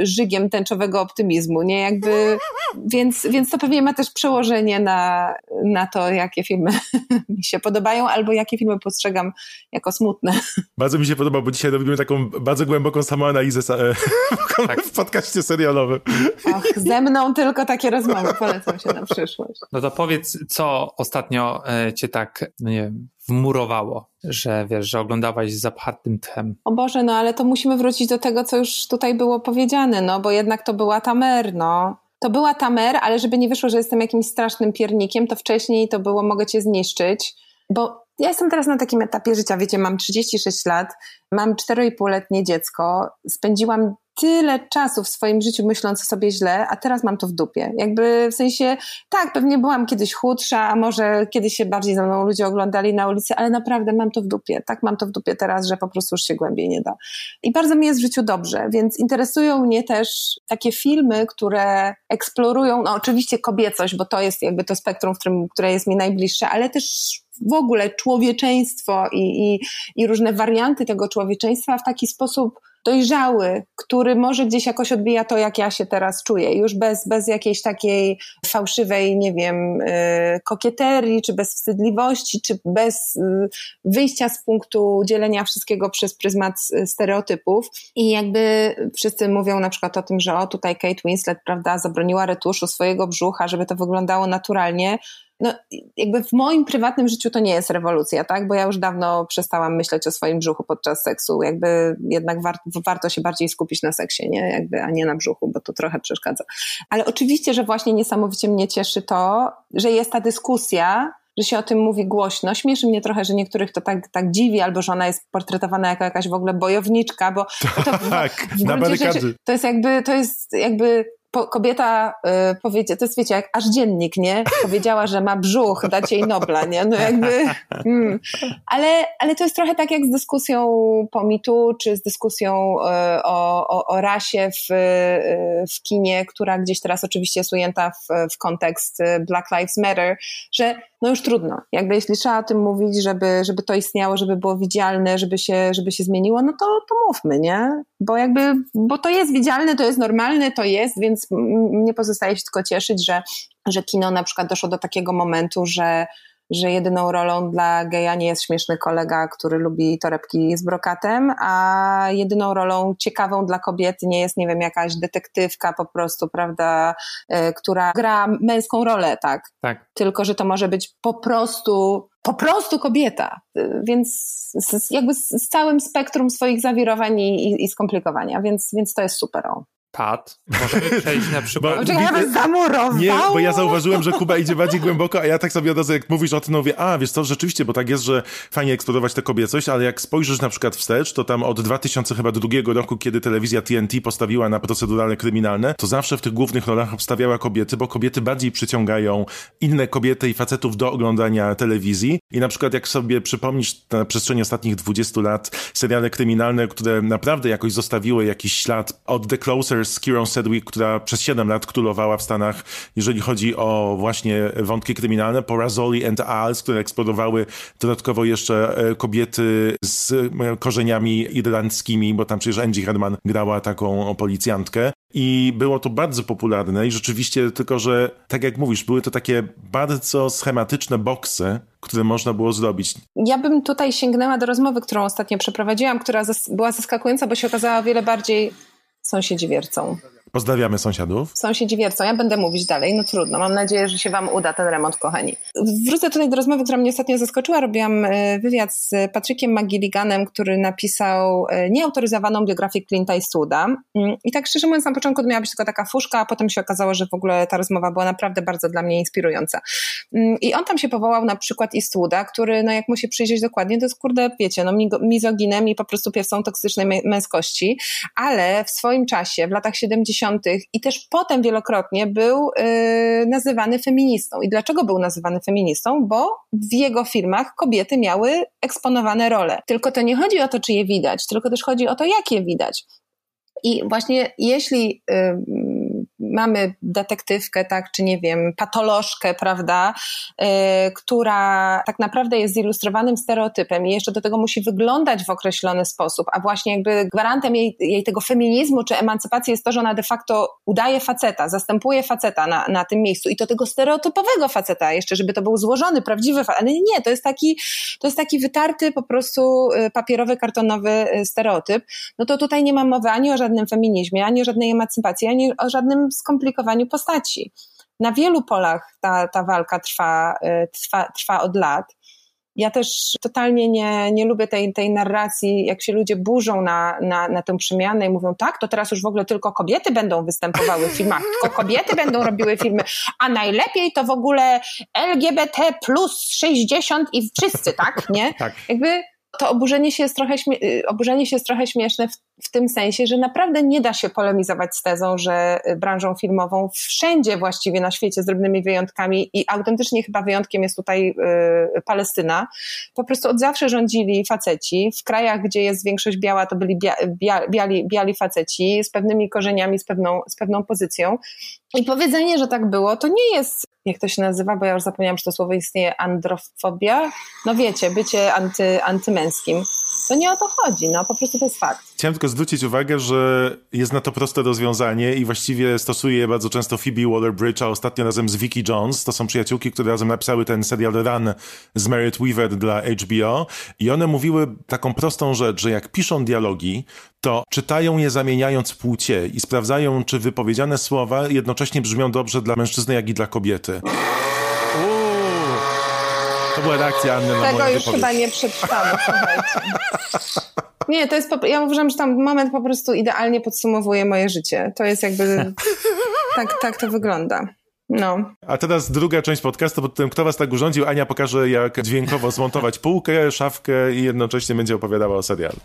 D: y, żygiem tęczowego optymizmu, nie? Jakby, więc, więc to pewnie ma też przełożenie na, na to, jakie filmy mi się podobają, albo jakie filmy postrzegam jako smutne.
C: Bardzo mi się podoba, bo dzisiaj robimy taką bardzo głęboką samoanalizę tak. w podcaście serialowym.
D: Och, ze mną tylko takie rozmowy, polecam się na przyszłość.
E: No to powiedz, co ostatnio e, cię tak, no nie wiem, wmurowało, że wiesz, że oglądałaś z zapchatym tchem.
D: O Boże, no ale to musimy wrócić do tego, co już tutaj było powiedziane, no bo jednak to była Tamer, no. To była Tamer, ale żeby nie wyszło, że jestem jakimś strasznym piernikiem, to wcześniej to było mogę cię zniszczyć, bo ja jestem teraz na takim etapie życia, wiecie, mam 36 lat, mam 4,5-letnie dziecko, spędziłam tyle czasu w swoim życiu myśląc o sobie źle, a teraz mam to w dupie. Jakby w sensie, tak, pewnie byłam kiedyś chudsza, a może kiedyś się bardziej za mną ludzie oglądali na ulicy, ale naprawdę mam to w dupie. Tak, mam to w dupie teraz, że po prostu już się głębiej nie da. I bardzo mi jest w życiu dobrze, więc interesują mnie też takie filmy, które eksplorują, no oczywiście kobiecość, bo to jest jakby to spektrum, w którym, które jest mi najbliższe, ale też w ogóle człowieczeństwo i, i, i różne warianty tego człowieczeństwa w taki sposób dojrzały, który może gdzieś jakoś odbija to, jak ja się teraz czuję, już bez, bez jakiejś takiej fałszywej, nie wiem, y, kokieterii, czy bez wstydliwości, czy bez y, wyjścia z punktu dzielenia wszystkiego przez pryzmat y, stereotypów. I jakby wszyscy mówią na przykład o tym, że o tutaj Kate Winslet, prawda, zabroniła retuszu swojego brzucha, żeby to wyglądało naturalnie no, jakby w moim prywatnym życiu to nie jest rewolucja, tak? Bo ja już dawno przestałam myśleć o swoim brzuchu podczas seksu. Jakby jednak war, warto się bardziej skupić na seksie, nie? Jakby, a nie na brzuchu, bo to trochę przeszkadza. Ale oczywiście, że właśnie niesamowicie mnie cieszy to, że jest ta dyskusja, że się o tym mówi głośno. Śmieszy mnie trochę, że niektórych to tak, tak dziwi, albo że ona jest portretowana jako jakaś w ogóle bojowniczka, bo to
C: tak, w, w na
D: rzeczy, to jest jakby, to jest jakby po, kobieta y, powiedziała, to jest wiecie, jak aż dziennik, nie? Powiedziała, że ma brzuch, dać jej Nobla, nie? No jakby, mm. ale, ale to jest trochę tak jak z dyskusją po mitu, czy z dyskusją y, o, o, o rasie w, y, w kinie, która gdzieś teraz oczywiście jest ujęta w, w kontekst Black Lives Matter, że no już trudno. Jakby jeśli trzeba o tym mówić, żeby, żeby to istniało, żeby było widzialne, żeby się, żeby się zmieniło, no to, to mówmy, nie? Bo jakby, bo to jest widzialne, to jest normalne, to jest, więc nie pozostaje się tylko cieszyć, że, że kino na przykład doszło do takiego momentu, że że jedyną rolą dla geja nie jest śmieszny kolega, który lubi torebki z brokatem, a jedyną rolą ciekawą dla kobiety nie jest, nie wiem, jakaś detektywka po prostu, prawda, y, która gra męską rolę, tak?
E: Tak.
D: Tylko, że to może być po prostu po prostu kobieta, więc z, jakby z, z, całym spektrum swoich zawirowań i, i, i, skomplikowania, więc, więc to jest super.
E: Pat, możemy przejść na przykład...
C: Bo-
D: Czekaj, ja was zamurowało.
C: Nie, bo ja zauważyłem, że Kuba idzie bardziej głęboko, a ja tak sobie od razu, jak mówisz o tym, mówię, a wiesz co, rzeczywiście, bo tak jest, że fajnie eksplorować tę kobiecość, ale jak spojrzysz na przykład wstecz, to tam od 2000 chyba drugiego roku, kiedy telewizja TNT postawiła na proceduralne kryminalne, to zawsze w tych głównych rolach obstawiała kobiety, bo kobiety bardziej przyciągają inne kobiety i facetów do oglądania telewizji. I na przykład jak sobie przypomnisz na przestrzeni ostatnich 20 lat seriale kryminalne, które naprawdę jakoś zostawiły jakiś ślad od The Closer z Kieron Sedgwick, która przez 7 lat królowała w Stanach, jeżeli chodzi o właśnie wątki kryminalne, po Razzoli and Als, które eksplodowały dodatkowo jeszcze e, kobiety z e, korzeniami irlandzkimi, bo tam przecież Angie Herman grała taką policjantkę. I było to bardzo popularne i rzeczywiście, tylko że tak jak mówisz, były to takie bardzo schematyczne boksy, które można było zrobić.
D: Ja bym tutaj sięgnęła do rozmowy, którą ostatnio przeprowadziłam, która zas- była zaskakująca, bo się okazała wiele bardziej sąsiedzi wiercą.
C: Pozdrawiamy sąsiadów.
D: Sąsiedzi wiercą, ja będę mówić dalej, no trudno, mam nadzieję, że się wam uda ten remont, kochani. Wrócę tutaj do rozmowy, która mnie ostatnio zaskoczyła. Robiłam e, wywiad z Patrykiem McGilliganem, który napisał e, nieautoryzowaną biografię Clint'a Eastwooda. Mm, I tak szczerze mówiąc, na początku miała być tylko taka fuszka, a potem się okazało, że w ogóle ta rozmowa była naprawdę bardzo dla mnie inspirująca. Mm, I on tam się powołał na przykład Eastwooda, który, no jak mu się przyjrzeć dokładnie, to jest kurde, wiecie, no mizoginem i po prostu piewcą toksycznej mę- męskości, ale w swoim czasie, w latach 70. i też potem wielokrotnie był yy, nazywany feministą. I dlaczego był nazywany feministą? Bo w jego filmach kobiety miały eksponowane role. Tylko to nie chodzi o to, czy je widać, tylko też chodzi o to, jak je widać. I właśnie jeśli y, mamy detektywkę, tak, czy nie wiem, patolożkę, prawda, y, która tak naprawdę jest zilustrowanym stereotypem i jeszcze do tego musi wyglądać w określony sposób, a właśnie jakby gwarantem jej, jej tego feminizmu czy emancypacji jest to, że ona de facto udaje faceta, zastępuje faceta na, na tym miejscu i to tego stereotypowego faceta jeszcze, żeby to był złożony, prawdziwy facet, ale nie, to jest taki, to jest taki wytarty po prostu y, papierowy, kartonowy y, stereotyp, no to tutaj nie ma mowy ani o żadnym feminizmie, ani o żadnej emancypacji, ani o żadnym skomplikowaniu postaci. Na wielu polach ta, ta walka trwa, y, trwa, trwa od lat. Ja też totalnie nie, nie lubię tej, tej narracji, jak się ludzie burzą na, na, na tę przemianę i mówią, tak, to teraz już w ogóle tylko kobiety będą występowały w filmach, tylko kobiety będą robiły filmy, a najlepiej to w ogóle LGBT plus 60 i wszyscy, tak, nie?
E: Tak.
D: Jakby to oburzenie się jest trochę, y, oburzenie się jest trochę śmieszne w, w tym sensie, że naprawdę nie da się polemizować z tezą, że y, branżą filmową wszędzie właściwie na świecie z drobnymi wyjątkami i autentycznie chyba wyjątkiem jest tutaj y, Palestyna, po prostu od zawsze rządzili faceci. W krajach, gdzie jest większość biała, to byli bia, bia, biali, biali faceci z pewnymi korzeniami, z pewną, z pewną pozycją. I powiedzenie, że tak było, to nie jest, jak to się nazywa, bo ja już zapomniałam, że to słowo istnieje, androfobia. No wiecie, bycie anty, antymęskim. To nie o to chodzi, no po prostu to jest fakt.
C: Tylko zwrócić uwagę, że jest na to proste rozwiązanie i właściwie stosuje je bardzo często Phoebe Waller-Bridge, a ostatnio razem z Vicky Jones. To są przyjaciółki, które razem napisały ten serial Run z Merit Weaver dla HBO i one mówiły taką prostą rzecz, że jak piszą dialogi, to czytają je zamieniając płcie i sprawdzają, czy wypowiedziane słowa jednocześnie brzmią dobrze dla mężczyzny, jak i dla kobiety. To była reakcja Anny na
D: Tego już
C: wypowiedź.
D: chyba nie słuchajcie. Nie, to jest, po, ja uważam, że tam moment po prostu idealnie podsumowuje moje życie. To jest jakby, tak, tak to wygląda. No.
C: A teraz druga część podcastu pod tym, kto was tak urządził. Ania pokaże, jak dźwiękowo zmontować półkę, szafkę i jednocześnie będzie opowiadała o serialu.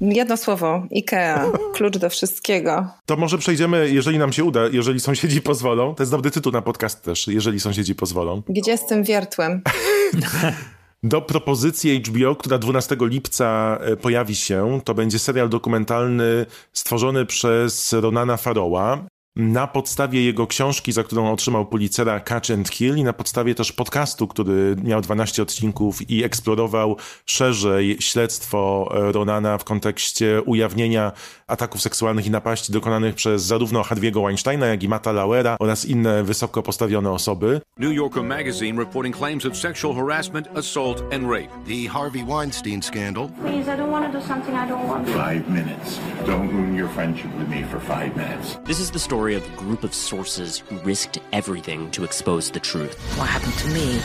D: Jedno słowo, IKEA, klucz do wszystkiego.
C: To może przejdziemy, jeżeli nam się uda, jeżeli sąsiedzi pozwolą. To jest dobry tytuł na podcast też, jeżeli sąsiedzi pozwolą.
D: Gdzie z tym wiertłem?
C: Do propozycji HBO, która 12 lipca e, pojawi się, to będzie serial dokumentalny stworzony przez Ronana Farrowa na podstawie jego książki, za którą otrzymał Pulitzera Catch and Kill i na podstawie też podcastu, który miał 12 odcinków i eksplorował szerzej śledztwo e, Ronana w kontekście ujawnienia ataków seksualnych i napaści dokonanych przez zarówno Harvey'ego Weinsteina, jak i Mata Lauera oraz inne wysoko postawione osoby.
G: New Yorker magazine reporting claims of sexual harassment, assault, and rape.
H: The Harvey Weinstein scandal.
I: Please, I don't want to do something I don't want.
J: Five minutes. Don't ruin your friendship with me for five minutes.
K: This is the story of a group of sources who risked everything to expose the truth.
L: What happened to me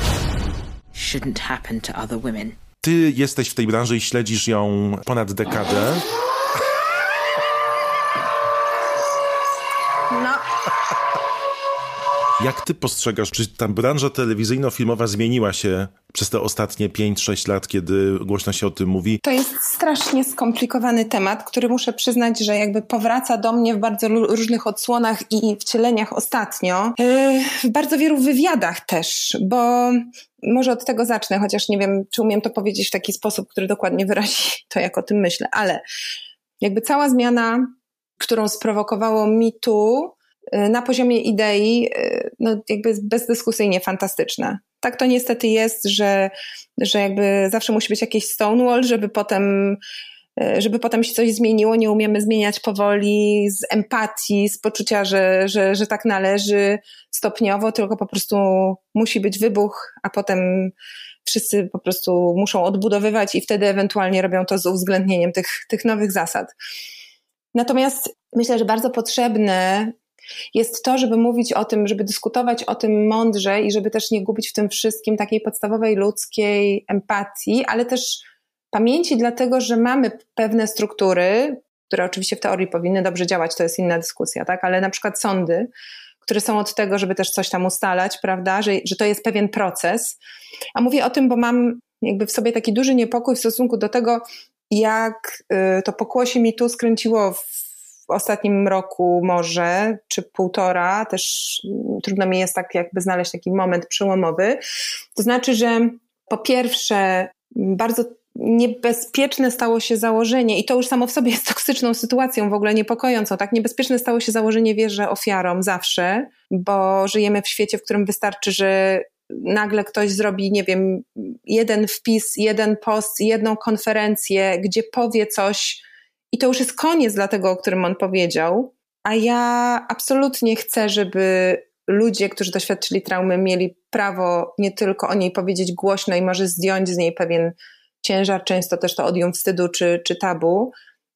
L: shouldn't happen to other women.
C: Ty jesteś w tej branży i śledzisz ją ponad dekadę. Jak ty postrzegasz, czy ta branża telewizyjno-filmowa zmieniła się przez te ostatnie 5-6 lat, kiedy głośno się o tym mówi?
D: To jest strasznie skomplikowany temat, który muszę przyznać, że jakby powraca do mnie w bardzo różnych odsłonach i wcieleniach ostatnio. Yy, w bardzo wielu wywiadach też, bo może od tego zacznę, chociaż nie wiem, czy umiem to powiedzieć w taki sposób, który dokładnie wyrazi to, jak o tym myślę, ale jakby cała zmiana, którą sprowokowało mi tu, na poziomie idei, y, no jakby bezdyskusyjnie fantastyczne. Tak to niestety jest, że, że jakby zawsze musi być jakiś stonewall, żeby potem y, żeby potem się coś zmieniło, nie umiemy zmieniać powoli, z empatii, z poczucia, że, że, że tak należy stopniowo, tylko po prostu musi być wybuch, a potem wszyscy po prostu muszą odbudowywać i wtedy ewentualnie robią to z uwzględnieniem tych, tych nowych zasad. Natomiast myślę, że bardzo potrzebne jest to, żeby mówić o tym, żeby dyskutować o tym mądrze i żeby też nie gubić w tym wszystkim takiej podstawowej ludzkiej empatii, ale też pamięci, dlatego że mamy pewne struktury, które oczywiście w teorii powinny dobrze działać, to jest inna dyskusja, tak? Ale na przykład sądy, które są od tego, żeby też coś tam ustalać, prawda? Że, że to jest pewien proces. A mówię o tym, bo mam jakby w sobie taki duży niepokój w stosunku do tego, jak y, to pokłosie mi tu skręciło w ostatnim roku może, czy półtora, też trudno mi jest tak jakby znaleźć taki moment przełomowy. To znaczy, że po pierwsze, bardzo niebezpieczne stało się założenie, i to już samo w sobie jest toksyczną sytuacją, w ogóle niepokojącą, tak? Niebezpieczne stało się założenie wierzę ofiarom zawsze, bo żyjemy w świecie, w którym wystarczy, że nagle ktoś zrobi, nie wiem, jeden wpis, jeden post, jedną konferencję, gdzie powie coś, i to już jest koniec dla tego, o którym on powiedział. A ja absolutnie chcę, żeby ludzie, którzy doświadczyli traumy, mieli prawo nie tylko o niej powiedzieć głośno i może zdjąć z niej pewien ciężar, często też to odium wstydu czy, czy tabu,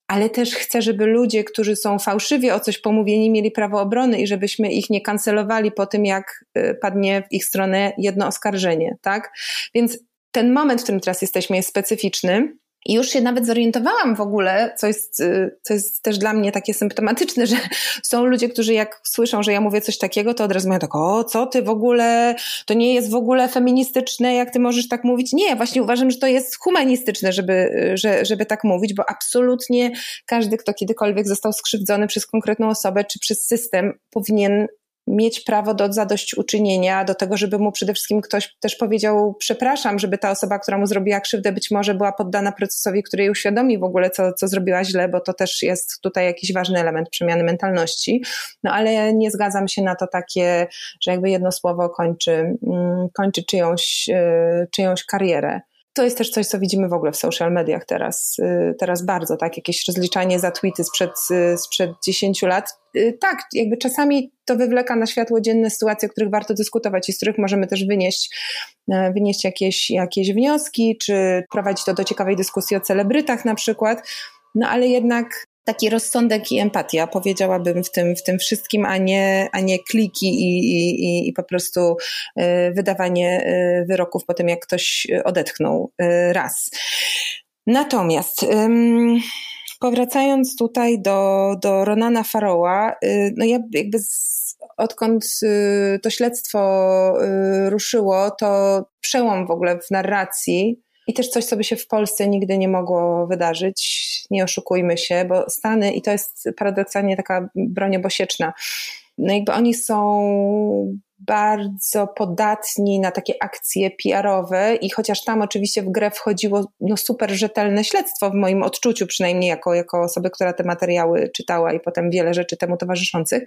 D: ale też chcę, żeby ludzie, którzy są fałszywie o coś pomówieni, mieli prawo obrony i żebyśmy ich nie kancelowali po tym, jak y, padnie w ich stronę jedno oskarżenie, tak? Więc ten moment, w którym teraz jesteśmy, jest specyficzny. I już się nawet zorientowałam w ogóle, co jest, y, co jest też dla mnie takie symptomatyczne, że są ludzie, którzy jak słyszą, że ja mówię coś takiego, to od razu mówią tak, o co ty w ogóle, to nie jest w ogóle feministyczne, jak ty możesz tak mówić. Nie, właśnie uważam, że to jest humanistyczne, żeby, że, żeby tak mówić, bo absolutnie każdy, kto kiedykolwiek został skrzywdzony przez konkretną osobę czy przez system, powinien mieć prawo do zadośćuczynienia, do tego, żeby mu przede wszystkim ktoś też powiedział przepraszam, żeby ta osoba, która mu zrobiła krzywdę, być może była poddana procesowi, który jej uświadomi w ogóle, co, co zrobiła źle, bo to też jest tutaj jakiś ważny element przemiany mentalności. No ale nie zgadzam się na to takie, że jakby jedno słowo kończy, mm, kończy czyjąś, y, czyjąś karierę to jest też coś, co widzimy w ogóle w social mediach teraz, y, teraz bardzo, tak? Jakieś rozliczanie za tweety sprzed, y, sprzed 10 lat. Y, tak, jakby czasami to wywleka na światło dzienne sytuacje, o których warto dyskutować i z których możemy też wynieść, wynieść jakieś, jakieś wnioski, czy prowadzić to do ciekawej dyskusji o celebrytach na przykład. No ale jednak taki rozsądek i empatia, powiedziałabym w tym, w tym wszystkim, a nie, a nie kliki i, i, i po prostu y, wydawanie y, wyroków po tym, jak ktoś odetchnął y, raz. Natomiast powracając tutaj do, do Ronana Faroła, no ja jakby z, odkąd to śledztwo ruszyło, to przełom w ogóle w narracji i też coś, co by się w Polsce nigdy nie mogło wydarzyć. Nie oszukujmy się, bo Stany, i to jest paradoksalnie taka broń obosieczna, no jakby oni są bardzo podatni na takie akcje PR-owe i chociaż tam oczywiście w grę wchodziło no, super rzetelne śledztwo w moim odczuciu, przynajmniej jako, jako osoby, która te materiały czytała i potem wiele rzeczy temu towarzyszących,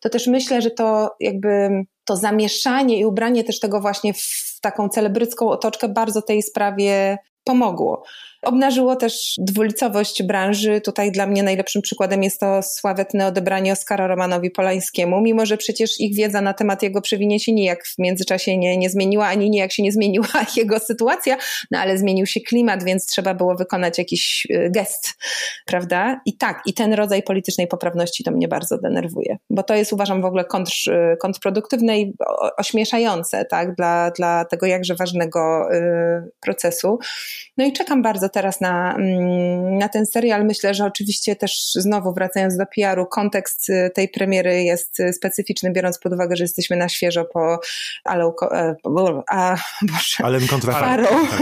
D: to też myślę, że to jakby to zamieszanie i ubranie też tego właśnie w taką celebrycką otoczkę bardzo tej sprawie pomogło. Obnażyło też dwulicowość branży. Tutaj dla mnie najlepszym przykładem jest to sławetne odebranie Oskara Romanowi Polańskiemu, mimo że przecież ich wiedza na temat jego przewinień się nijak w międzyczasie nie, nie zmieniła, ani nijak się nie zmieniła jego sytuacja, no ale zmienił się klimat, więc trzeba było wykonać jakiś y, gest, prawda? I tak, i ten rodzaj politycznej poprawności to mnie bardzo denerwuje, bo to jest uważam w ogóle kontr, y, kontrproduktywne i ośmieszające, tak, dla, dla tego jakże ważnego y, procesu. No i czekam bardzo teraz na, mm, na ten serial. Myślę, że oczywiście też znowu wracając do PR-u, kontekst y, tej premiery jest y, specyficzny, biorąc pod uwagę, że jesteśmy na świeżo po Allow, a, Boże,
C: Allen kontra
D: Farrow.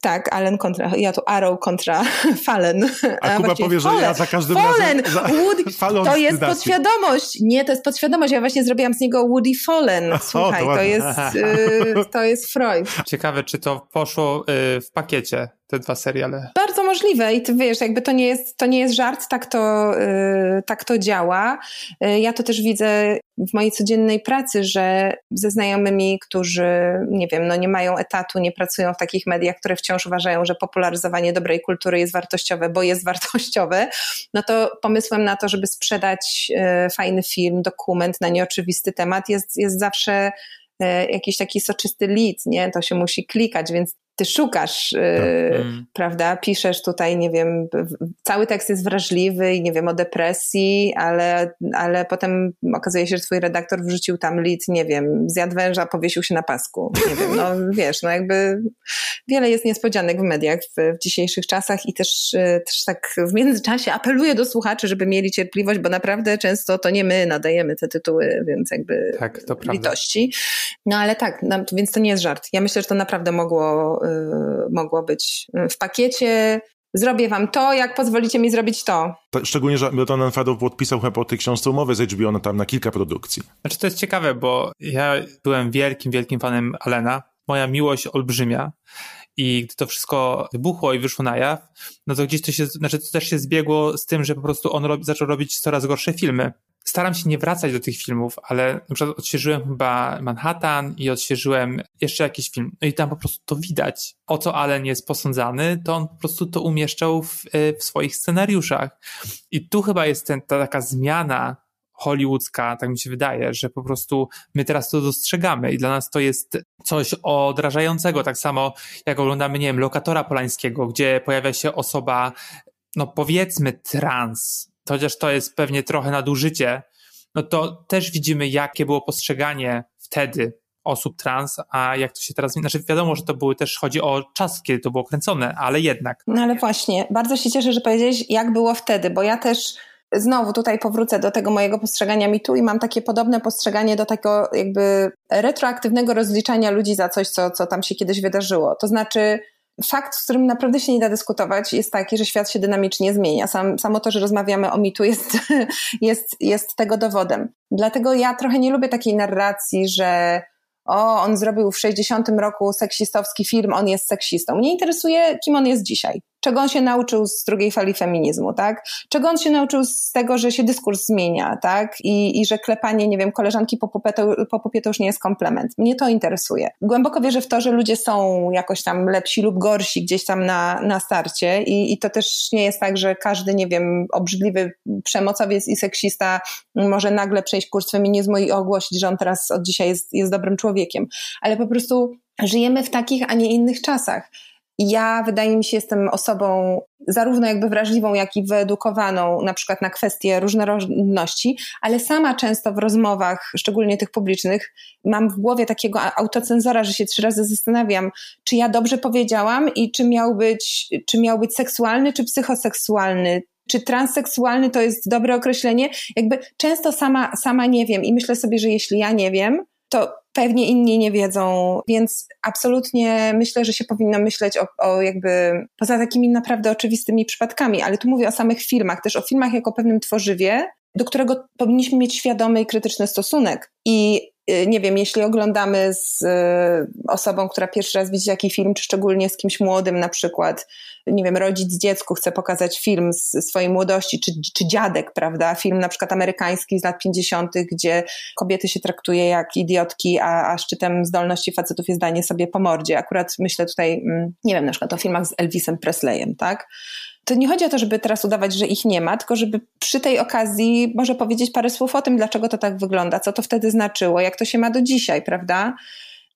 D: Tak, Allen kontra, ja tu Arrow kontra Fallen.
C: A, a Kuba powie, Fallen. że ja za każdym
D: Fallen.
C: razem... Za,
D: Woody, to jest podświadomość. Nie, to jest podświadomość. Ja właśnie zrobiłam z niego Woody Fallen. Słuchaj, o, to, to jest, y, to jest Freud.
E: Ciekawe, czy to poszło y, w pakiecie te dwa seriale.
D: Bardzo możliwe i ty wiesz, jakby to nie jest, to nie jest żart, tak to, yy, tak to działa. Yy, ja to też widzę w mojej codziennej pracy, że ze znajomymi, którzy, nie wiem, no nie mają etatu, nie pracują w takich mediach, które wciąż uważają, że popularyzowanie dobrej kultury jest wartościowe, bo jest wartościowe, no to pomysłem na to, żeby sprzedać yy, fajny film, dokument na nieoczywisty temat jest, jest zawsze jakiś taki soczysty lead, nie? To się musi klikać, więc ty szukasz, yy, prawda? Piszesz tutaj, nie wiem, cały tekst jest wrażliwy i nie wiem o depresji, ale, ale potem okazuje się, że twój redaktor wrzucił tam lit, nie wiem, zjadł węża, powiesił się na pasku. Nie wiem, no wiesz, no jakby wiele jest niespodzianek w mediach w, w dzisiejszych czasach i też, yy, też tak w międzyczasie apeluję do słuchaczy, żeby mieli cierpliwość, bo naprawdę często to nie my nadajemy te tytuły, więc jakby
E: tak, to
D: litości. No ale tak, no, więc to nie jest żart. Ja myślę, że to naprawdę mogło Y, mogło być w pakiecie. Zrobię wam to, jak pozwolicie mi zrobić to.
C: Szczególnie, że Milton Fadow podpisał chyba po tej książce umowę z HBO na, tam na kilka produkcji.
E: Znaczy to jest ciekawe, bo ja byłem wielkim, wielkim fanem Alena. Moja miłość olbrzymia. I gdy to wszystko wybuchło i wyszło na jaw, no to gdzieś to się, znaczy to też się zbiegło z tym, że po prostu on robi, zaczął robić coraz gorsze filmy staram się nie wracać do tych filmów, ale na przykład odświeżyłem chyba Manhattan i odświeżyłem jeszcze jakiś film. No i tam po prostu to widać. O co Allen jest posądzany, to on po prostu to umieszczał w, e, w swoich scenariuszach. I tu chyba jest ten, ta taka zmiana hollywoodzka, tak mi się wydaje, że po prostu my teraz to dostrzegamy i dla nas to jest coś odrażającego, tak samo jak oglądamy, nie wiem, Lokatora Polańskiego, gdzie pojawia się osoba, no powiedzmy trans, chociaż to jest pewnie trochę nadużycie, no to też widzimy, jakie było postrzeganie wtedy osób trans, a jak to się teraz. Znaczy wiadomo, że to były też, chodzi o czas, kiedy to było kręcone, ale jednak.
D: No ale właśnie, bardzo się cieszę, że powiedziałeś, jak było wtedy, bo ja też znowu tutaj powrócę do tego mojego postrzegania mitu i mam takie podobne postrzeganie do tego jakby retroaktywnego rozliczania ludzi za coś, co, co tam się kiedyś wydarzyło. To znaczy, fakt, z którym naprawdę się nie da dyskutować, jest taki, że świat się dynamicznie zmienia. Sam, samo to, że rozmawiamy o mitu, jest, jest, jest tego dowodem. Dlatego ja trochę nie lubię takiej narracji, że o, on zrobił w 60 roku seksistowski film, on jest seksistą. Mnie interesuje, kim on jest dzisiaj czego on się nauczył z drugiej fali feminizmu, tak? Czego on się nauczył z tego, że się dyskurs zmienia, tak? I, i że klepanie, nie wiem, koleżanki po pupie, to, po pupie to już nie jest komplement. Mnie to interesuje. Głęboko wierzę w to, że ludzie są jakoś tam lepsi lub gorsi gdzieś tam na, na starcie i, i to też nie jest tak, że każdy, nie wiem, obrzydliwy przemocowiec i seksista może nagle przejść kurs feminizmu i ogłosić, że on teraz od dzisiaj jest, jest dobrym człowiekiem. Ale po prostu żyjemy w takich, a nie innych czasach. Ja, wydaje mi się, jestem osobą zarówno jakby wrażliwą, jak i wyedukowaną na przykład na kwestie różnorodności, ale sama często w rozmowach, szczególnie tych publicznych, mam w głowie takiego autocenzora, że się trzy razy zastanawiam, czy ja dobrze powiedziałam i czy miał być, czy miał być seksualny, czy psychoseksualny, czy transseksualny to jest dobre określenie? Jakby często sama, sama nie wiem i myślę sobie, że jeśli ja nie wiem, to pewnie inni nie wiedzą, więc absolutnie myślę, że się powinno myśleć o, o, jakby poza takimi naprawdę oczywistymi przypadkami, ale tu mówię o samych filmach, też o filmach jako pewnym tworzywie, do którego powinniśmy mieć świadomy i krytyczny stosunek. I nie wiem, jeśli oglądamy z y, osobą, która pierwszy raz widzi jakiś film, czy szczególnie z kimś młodym na przykład, nie wiem, rodzic dziecku chce pokazać film z swojej młodości, czy, czy dziadek, prawda, film na przykład amerykański z lat 50., gdzie kobiety się traktuje jak idiotki, a, a szczytem zdolności facetów jest danie sobie po mordzie. Akurat myślę tutaj, mm, nie wiem, na przykład o filmach z Elvisem Presleyem, tak? To nie chodzi o to, żeby teraz udawać, że ich nie ma, tylko żeby przy tej okazji może powiedzieć parę słów o tym, dlaczego to tak wygląda, co to wtedy znaczyło, jak to się ma do dzisiaj, prawda?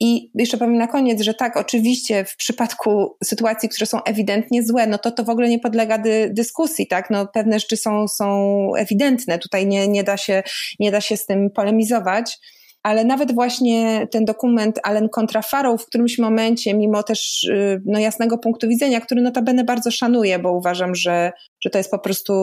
D: I jeszcze powiem na koniec, że tak, oczywiście w przypadku sytuacji, które są ewidentnie złe, no to to w ogóle nie podlega dy, dyskusji, tak? No pewne rzeczy są, są ewidentne, tutaj nie, nie, da się, nie da się z tym polemizować. Ale nawet właśnie ten dokument Allen kontra Farrow w którymś momencie, mimo też y, no, jasnego punktu widzenia, który notabene bardzo szanuję, bo uważam, że, że to jest po prostu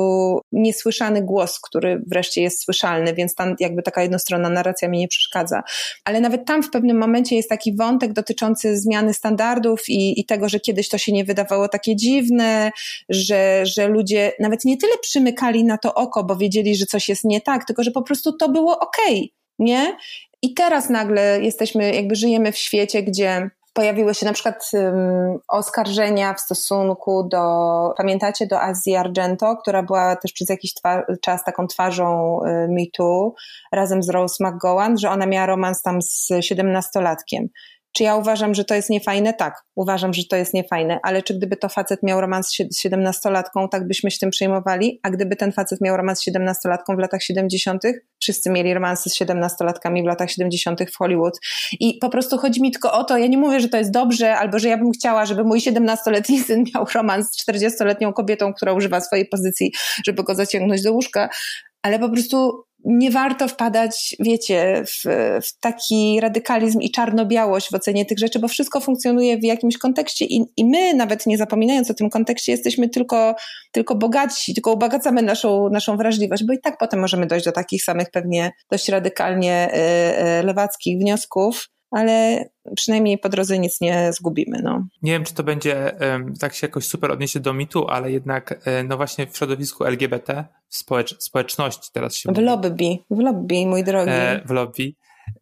D: niesłyszany głos, który wreszcie jest słyszalny, więc tam jakby taka jednostronna narracja mi nie przeszkadza. Ale nawet tam w pewnym momencie jest taki wątek dotyczący zmiany standardów i, i tego, że kiedyś to się nie wydawało takie dziwne, że, że ludzie nawet nie tyle przymykali na to oko, bo wiedzieli, że coś jest nie tak, tylko że po prostu to było okej, okay, nie? I teraz nagle jesteśmy, jakby żyjemy w świecie, gdzie pojawiły się na przykład um, oskarżenia w stosunku do, pamiętacie, do Azji Argento, która była też przez jakiś czas taką twarzą y, MeToo razem z Rose McGowan, że ona miała romans tam z siedemnastolatkiem. Czy ja uważam, że to jest niefajne? Tak, uważam, że to jest niefajne, ale czy gdyby to facet miał romans z siedemnastolatką, tak byśmy się tym przejmowali? A gdyby ten facet miał romans z siedemnastolatką w latach siedemdziesiątych? Wszyscy mieli romansy z siedemnastolatkami w latach siedemdziesiątych w Hollywood. I po prostu chodzi mi tylko o to, ja nie mówię, że to jest dobrze, albo że ja bym chciała, żeby mój siedemnastoletni syn miał romans z czterdziestoletnią kobietą, która używa swojej pozycji, żeby go zaciągnąć do łóżka, ale po prostu nie warto wpadać, wiecie, w, w, taki radykalizm i czarno-białość w ocenie tych rzeczy, bo wszystko funkcjonuje w jakimś kontekście i, i my, nawet nie zapominając o tym kontekście, jesteśmy tylko, tylko bogatsi, tylko ubogacamy naszą, naszą wrażliwość, bo i tak potem możemy dojść do takich samych pewnie dość radykalnie y, y, lewackich wniosków, ale przynajmniej po drodze nic nie zgubimy. No.
E: Nie wiem, czy to będzie tak się jakoś super odniesie do mitu, ale jednak e, no właśnie w środowisku LGBT, w społecz społeczności teraz się
D: W mówi. lobby, w lobby, mój drogi. E,
E: w lobby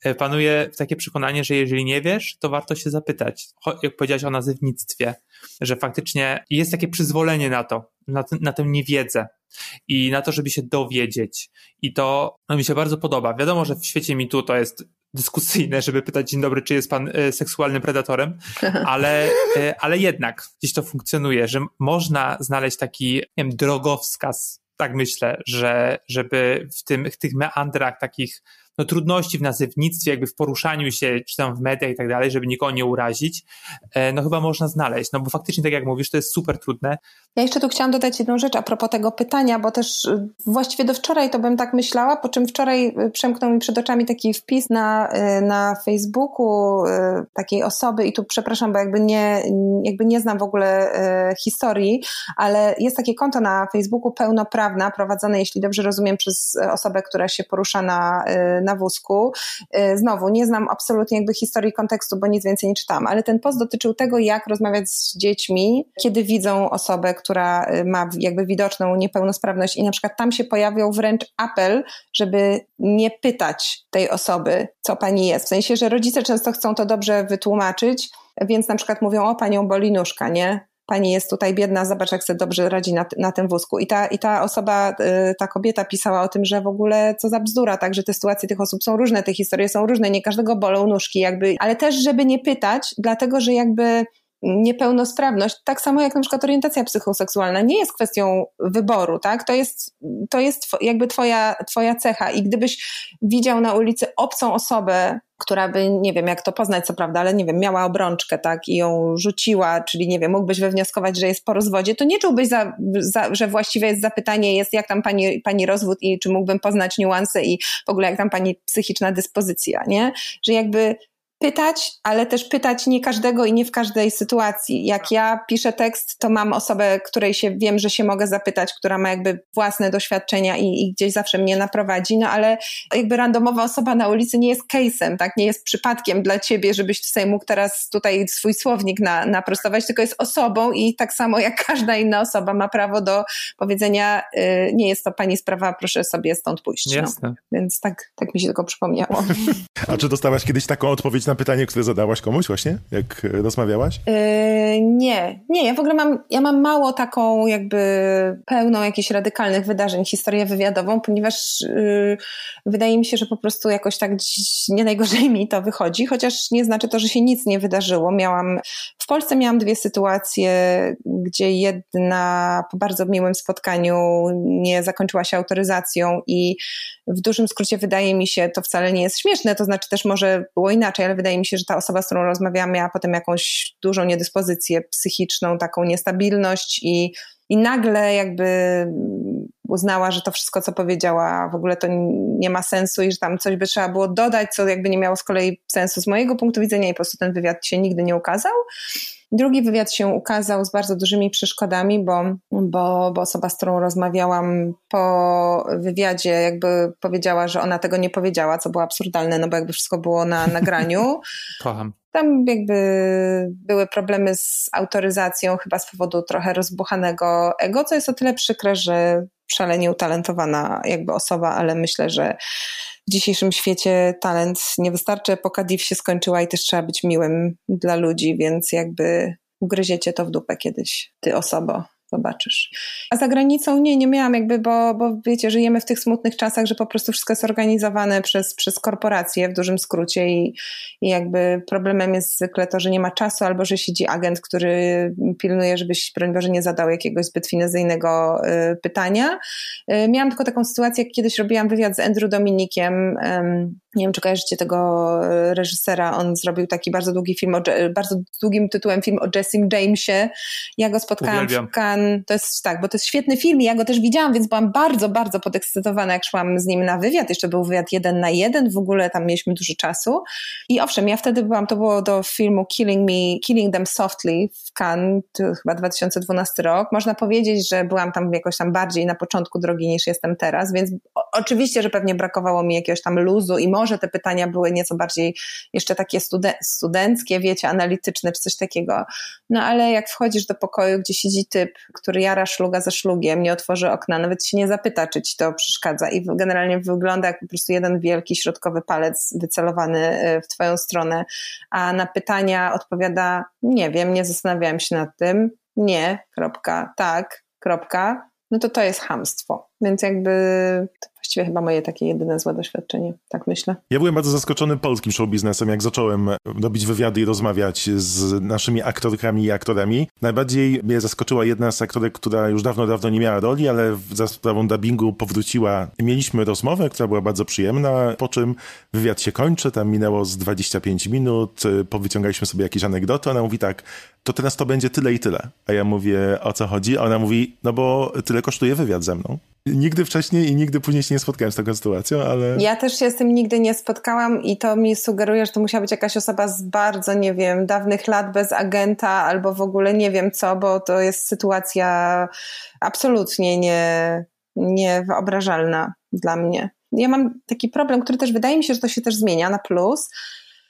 E: e, panuje takie przekonanie, że jeżeli nie wiesz, to warto się zapytać. Jak powiedziałaś o nazywnictwie, że faktycznie jest takie przyzwolenie na to, na, na tę niewiedzę i na to, żeby się dowiedzieć. I to no, mi się bardzo podoba. Wiadomo, że w świecie mitu to jest dyskusyjne, żeby pytać dzień dobry, czy jest pan e, seksualnym predatorem, ale, e, ale jednak gdzieś to funkcjonuje, że można znaleźć taki nie wiem, drogowskaz, tak myślę, że żeby w, tym, w tych meandrach takich no, trudności w nazewnictwie, jakby w poruszaniu się, czy tam w mediach i tak dalej, żeby nikogo nie urazić, e, no chyba można znaleźć, no bo faktycznie, tak jak mówisz, to jest super trudne.
D: Ja jeszcze tu chciałam dodać jedną rzecz a propos tego pytania, bo też y, właściwie do wczoraj to bym tak myślała, po czym wczoraj y, przemknął mi przed oczami taki wpis na, y, na Facebooku takiej osoby i tu przepraszam, bo jakby nie, jakby nie znam w ogóle historii, ale jest takie konto na Facebooku pełnoprawna, prowadzone, jeśli dobrze rozumiem, przez osobę, która się porusza na, na na wózku. Y, znowu, nie znam absolutnie jakby historii kontekstu, bo nic więcej nie czytam, ale ten post dotyczył tego, jak rozmawiać z dziećmi, kiedy widzą osobę, która y, ma jakby widoczną niepełnosprawność i na przykład tam się pojawiał wręcz apel, żeby nie pytać tej osoby, co pani jest. W sensie, że rodzice często chcą to dobrze wytłumaczyć, więc na przykład mówią, o panią boli nóżka, nie? Pani jest tutaj biedna, zobacz jak sobie dobrze radzi na, na tym wózku. I ta, I ta osoba, y, ta kobieta pisała o tym, że w ogóle co za bzdura, tak, że te sytuacje tych osób są różne, te historie są różne, nie każdego bolą nóżki jakby, ale też żeby nie pytać, dlatego że jakby niepełnosprawność, tak samo jak na przykład orientacja psychoseksualna, nie jest kwestią wyboru, tak? To jest, to jest jakby twoja, twoja cecha i gdybyś widział na ulicy obcą osobę, która by, nie wiem jak to poznać, co prawda, ale nie wiem, miała obrączkę, tak, i ją rzuciła, czyli nie wiem, mógłbyś wywnioskować, że jest po rozwodzie, to nie czułbyś, za, za, że właściwie jest zapytanie, jest jak tam pani, pani rozwód i czy mógłbym poznać niuanse i w ogóle jak tam pani psychiczna dyspozycja, nie? Że jakby pytać, ale też pytać nie każdego i nie w każdej sytuacji. Jak ja piszę tekst, to mam osobę, której się wiem, że się mogę zapytać, która ma jakby własne doświadczenia i, i gdzieś zawsze mnie naprowadzi, no ale jakby randomowa osoba na ulicy nie jest case'em, tak? Nie jest przypadkiem dla ciebie, żebyś tutaj mógł teraz tutaj swój słownik na, naprostować, tylko jest osobą i tak samo jak każda inna osoba ma prawo do powiedzenia, y, nie jest to pani sprawa, proszę sobie stąd pójść.
E: No. Jasne.
D: No. Więc tak, tak mi się tylko przypomniało.
C: A czy dostałaś kiedyś taką odpowiedź na pytanie, które zadałaś komuś właśnie, jak e, rozmawiałaś?
D: Yy, nie, nie, ja w ogóle mam, ja mam mało taką jakby pełną jakichś radykalnych wydarzeń, historię wywiadową, ponieważ yy, wydaje mi się, że po prostu jakoś tak nie najgorzej mi to wychodzi, chociaż nie znaczy to, że się nic nie wydarzyło. Miałam, w Polsce miałam dwie sytuacje, gdzie jedna po bardzo miłym spotkaniu nie zakończyła się autoryzacją i w dużym skrócie wydaje mi się, to wcale nie jest śmieszne, to znaczy też może było inaczej, ale wydaje mi się, że ta osoba, z którą rozmawiałam, miała potem jakąś dużą niedyspozycję psychiczną, taką niestabilność i, i nagle jakby uznała, że to wszystko, co powiedziała, w ogóle to nie ma sensu i że tam coś by trzeba było dodać, co jakby nie miało z kolei sensu z mojego punktu widzenia i po prostu ten wywiad się nigdy nie ukazał. Drugi wywiad się ukazał z bardzo dużymi przeszkodami, bo, bo, bo osoba, z którą rozmawiałam po wywiadzie, jakby powiedziała, że ona tego nie powiedziała, co było absurdalne, no bo jakby wszystko było na nagraniu.
E: Kocham.
D: Tam jakby były problemy z autoryzacją, chyba z powodu trochę rozbuchanego ego, co jest o tyle przykre, że szalenie utalentowana jakby osoba, ale myślę, że w dzisiejszym świecie talent nie wystarczy. Epoka div się skończyła i też trzeba być miłym dla ludzi, więc jakby ugryziecie to w dupę kiedyś, ty osobo zobaczysz. A za granicą nie, nie miałam jakby, bo, bo wiecie, żyjemy w tych smutnych czasach, że po prostu wszystko jest organizowane przez, przez korporacje w dużym skrócie i, i jakby problemem jest zwykle to, że nie ma czasu albo że siedzi agent, który pilnuje, żebyś broń Boże nie zadał jakiegoś zbyt finezyjnego y, pytania. Y, miałam tylko taką sytuację, jak kiedyś robiłam wywiad z Andrew Dominikiem, y, nie wiem, czy kojarzycie tego e, reżysera, on zrobił taki bardzo długi film, o, bardzo długim tytułem film o Jessim Jamesie. Ja go spotkałam Uwielbiam. w Cannes. To jest tak, bo to jest świetny film i ja go też widziałam, więc byłam bardzo, bardzo podekscytowana, jak szłam z nim na wywiad. Jeszcze był wywiad jeden na jeden, w ogóle tam mieliśmy dużo czasu. I owszem, ja wtedy byłam, to było do filmu Killing Me, Killing Them Softly w Cannes, to chyba 2012 rok. Można powiedzieć, że byłam tam jakoś tam bardziej na początku drogi niż jestem teraz, więc oczywiście, że pewnie brakowało mi jakiegoś tam luzu i może te pytania były nieco bardziej jeszcze takie studenckie, wiecie, analityczne czy coś takiego. No ale jak wchodzisz do pokoju, gdzie siedzi typ, który jara szluga za szlugiem, nie otworzy okna, nawet się nie zapyta, czy ci to przeszkadza i generalnie wygląda jak po prostu jeden wielki środkowy palec wycelowany e, w twoją stronę, a na pytania odpowiada nie wiem, nie zastanawiałem się nad tym, nie, kropka, tak, kropka, no to to jest hamstwo. Więc jakby właściwie chyba moje takie jedyne złe doświadczenie, tak myślę.
C: Ja byłem bardzo zaskoczony polskim show biznesem, jak zacząłem robić wywiady i rozmawiać z naszymi aktorkami i aktorami. Najbardziej mnie zaskoczyła jedna z aktorek, która już dawno, dawno nie miała roli, ale za sprawą dubbingu powróciła. Mieliśmy rozmowę, która była bardzo przyjemna, po czym wywiad się kończy, tam minęło z 25 minut, powyciągaliśmy sobie jakieś anegdoty, ona mówi tak, to teraz to będzie tyle i tyle. A ja mówię, o co chodzi? A ona mówi, no bo tyle kosztuje wywiad ze mną. Nigdy wcześniej i nigdy później się nie spotkałem z taką sytuacją, ale...
D: Ja też się z tym nigdy nie spotkałam i to mi sugeruje, że to musiała być jakaś osoba z bardzo, nie wiem, dawnych lat bez agenta albo w ogóle nie wiem co, bo to jest sytuacja absolutnie nie, niewyobrażalna dla mnie. Ja mam taki problem, który też wydaje mi się, że to się też zmienia na plus,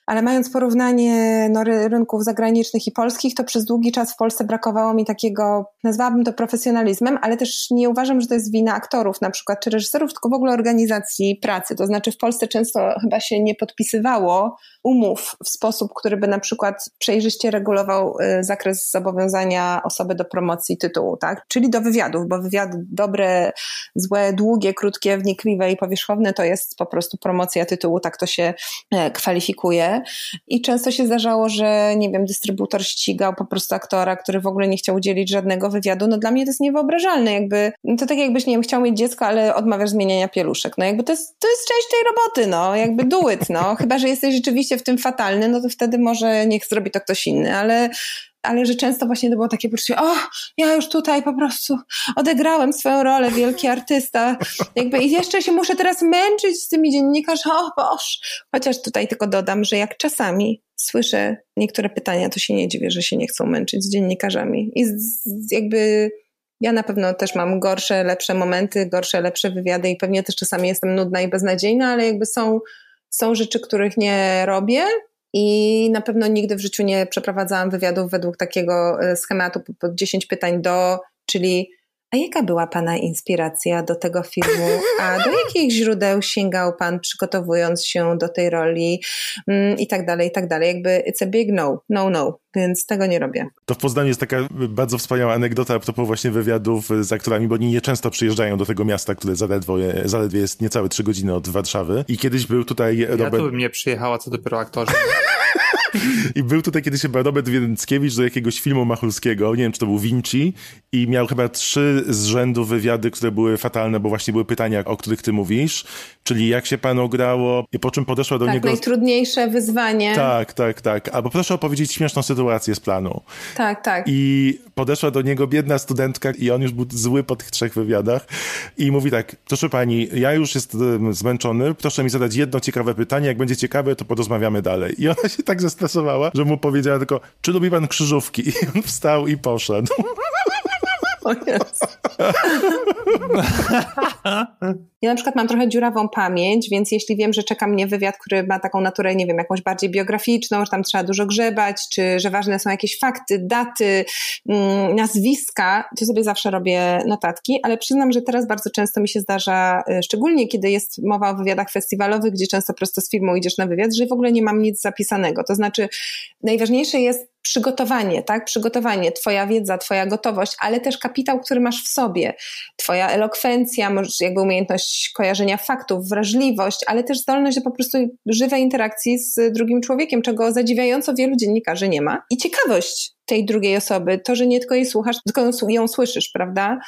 D: ale mając porównanie no, rynków zagranicznych i polskich, to przez długi czas w Polsce brakowało mi takiego, nazwałabym to profesjonalizmem, ale też nie uważam, że to jest wina aktorów na przykład, czy reżyserów, tylko w ogóle organizacji pracy. To znaczy w Polsce często chyba się nie podpisywało umów w sposób, który by na przykład przejrzyście regulował y, zakres zobowiązania osoby do promocji tytułu, tak? Czyli do wywiadów, bo wywiady dobre, złe, długie, krótkie, wnikliwe i powierzchowne to jest po prostu promocja tytułu, tak to się e, kwalifikuje i często się zdarzało, że nie wiem, dystrybutor ścigał po prostu aktora, który w ogóle nie chciał udzielić żadnego wywiadu. No dla mnie to jest niewyobrażalne, jakby, no to tak jakbyś, nie wiem, chciał mieć dziecko, ale odmawiasz zmieniania pieluszek. No jakby to jest, to jest część tej roboty, no, jakby do it, no. Chyba, że jesteś rzeczywiście w tym fatalny, no to wtedy może niech zrobi to ktoś inny, ale ale że często właśnie to było takie poczucie, o, ja już tutaj po prostu odegrałem swoją rolę, wielki artysta, jakby i jeszcze się muszę teraz męczyć z tymi dziennikarzami, o Boż. Chociaż tutaj tylko dodam, że jak czasami słyszę niektóre pytania, to się nie dziwię, że się nie chcą męczyć z dziennikarzami i z, z jakby ja na pewno też mam gorsze, lepsze momenty, gorsze, lepsze wywiady i pewnie też czasami jestem nudna i beznadziejna, ale jakby są, są rzeczy, których nie robię, i na pewno nigdy w życiu nie przeprowadzałam wywiadów według takiego e, schematu pod 10 pytań do, czyli a jaka była Pana inspiracja do tego filmu? A do jakich źródeł sięgał Pan przygotowując się do tej roli? Mm, I tak dalej, i tak dalej. Jakby it's a big no, no, no, więc tego nie robię.
C: To w Poznaniu jest taka bardzo wspaniała anegdota a propos właśnie wywiadów z aktorami, bo oni nieczęsto przyjeżdżają do tego miasta, które zaledwie, zaledwie jest niecałe trzy godziny od Warszawy. I kiedyś był tutaj Robert...
E: Ja tu bym nie przyjechała, co dopiero aktorzy.
C: I był tutaj kiedyś chyba Robert Wiedenckiewicz do jakiegoś filmu Machulskiego, nie wiem czy to był Vinci, i miał chyba trzy z rzędu wywiady, które były fatalne, bo właśnie były pytania, o których ty mówisz. czyli jak się panu grało i po czym podeszła do
D: tak,
C: niego...
D: najtrudniejsze wyzwanie.
C: Tak, tak, tak. Albo proszę opowiedzieć śmieszną sytuację z planu.
D: Tak, tak.
C: I podeszła do niego biedna studentka i on już był zły po tych trzech wywiadach i mówi tak, proszę pani, ja już jestem zmęczony, proszę mi zadać jedno ciekawe pytanie, jak będzie ciekawe, to porozmawiamy dalej. I ona się tak zestresowała, że mu powiedziała tylko, czy lubi pan krzyżówki? I on wstał i poszedł.
D: O. Ja na przykład mam trochę dziurawą pamięć, więc jeśli wiem, że czeka mnie wywiad, który ma taką naturę, nie wiem, jakąś bardziej biograficzną, że tam trzeba dużo grzebać, czy że ważne są jakieś fakty, daty, mm, nazwiska, to sobie zawsze robię notatki, ale przyznam, że teraz bardzo często mi się zdarza, y, szczególnie kiedy jest mowa o wywiadach festiwalowych, gdzie często prosto z firmą idziesz na wywiad, że w ogóle nie mam nic zapisanego. To znaczy, najważniejsze jest przygotowanie, tak? Przygotowanie, twoja wiedza, twoja gotowość, ale też kapitał, który masz w sobie. Twoja elokwencja, jakby umiejętność kojarzenia faktów, wrażliwość, ale też zdolność do po prostu żywej interakcji z drugim człowiekiem, czego zadziwiająco wielu dziennikarzy nie ma. I ciekawość tej drugiej osoby, to, że nie tylko jej słuchasz, tylko ją słyszysz, prawda?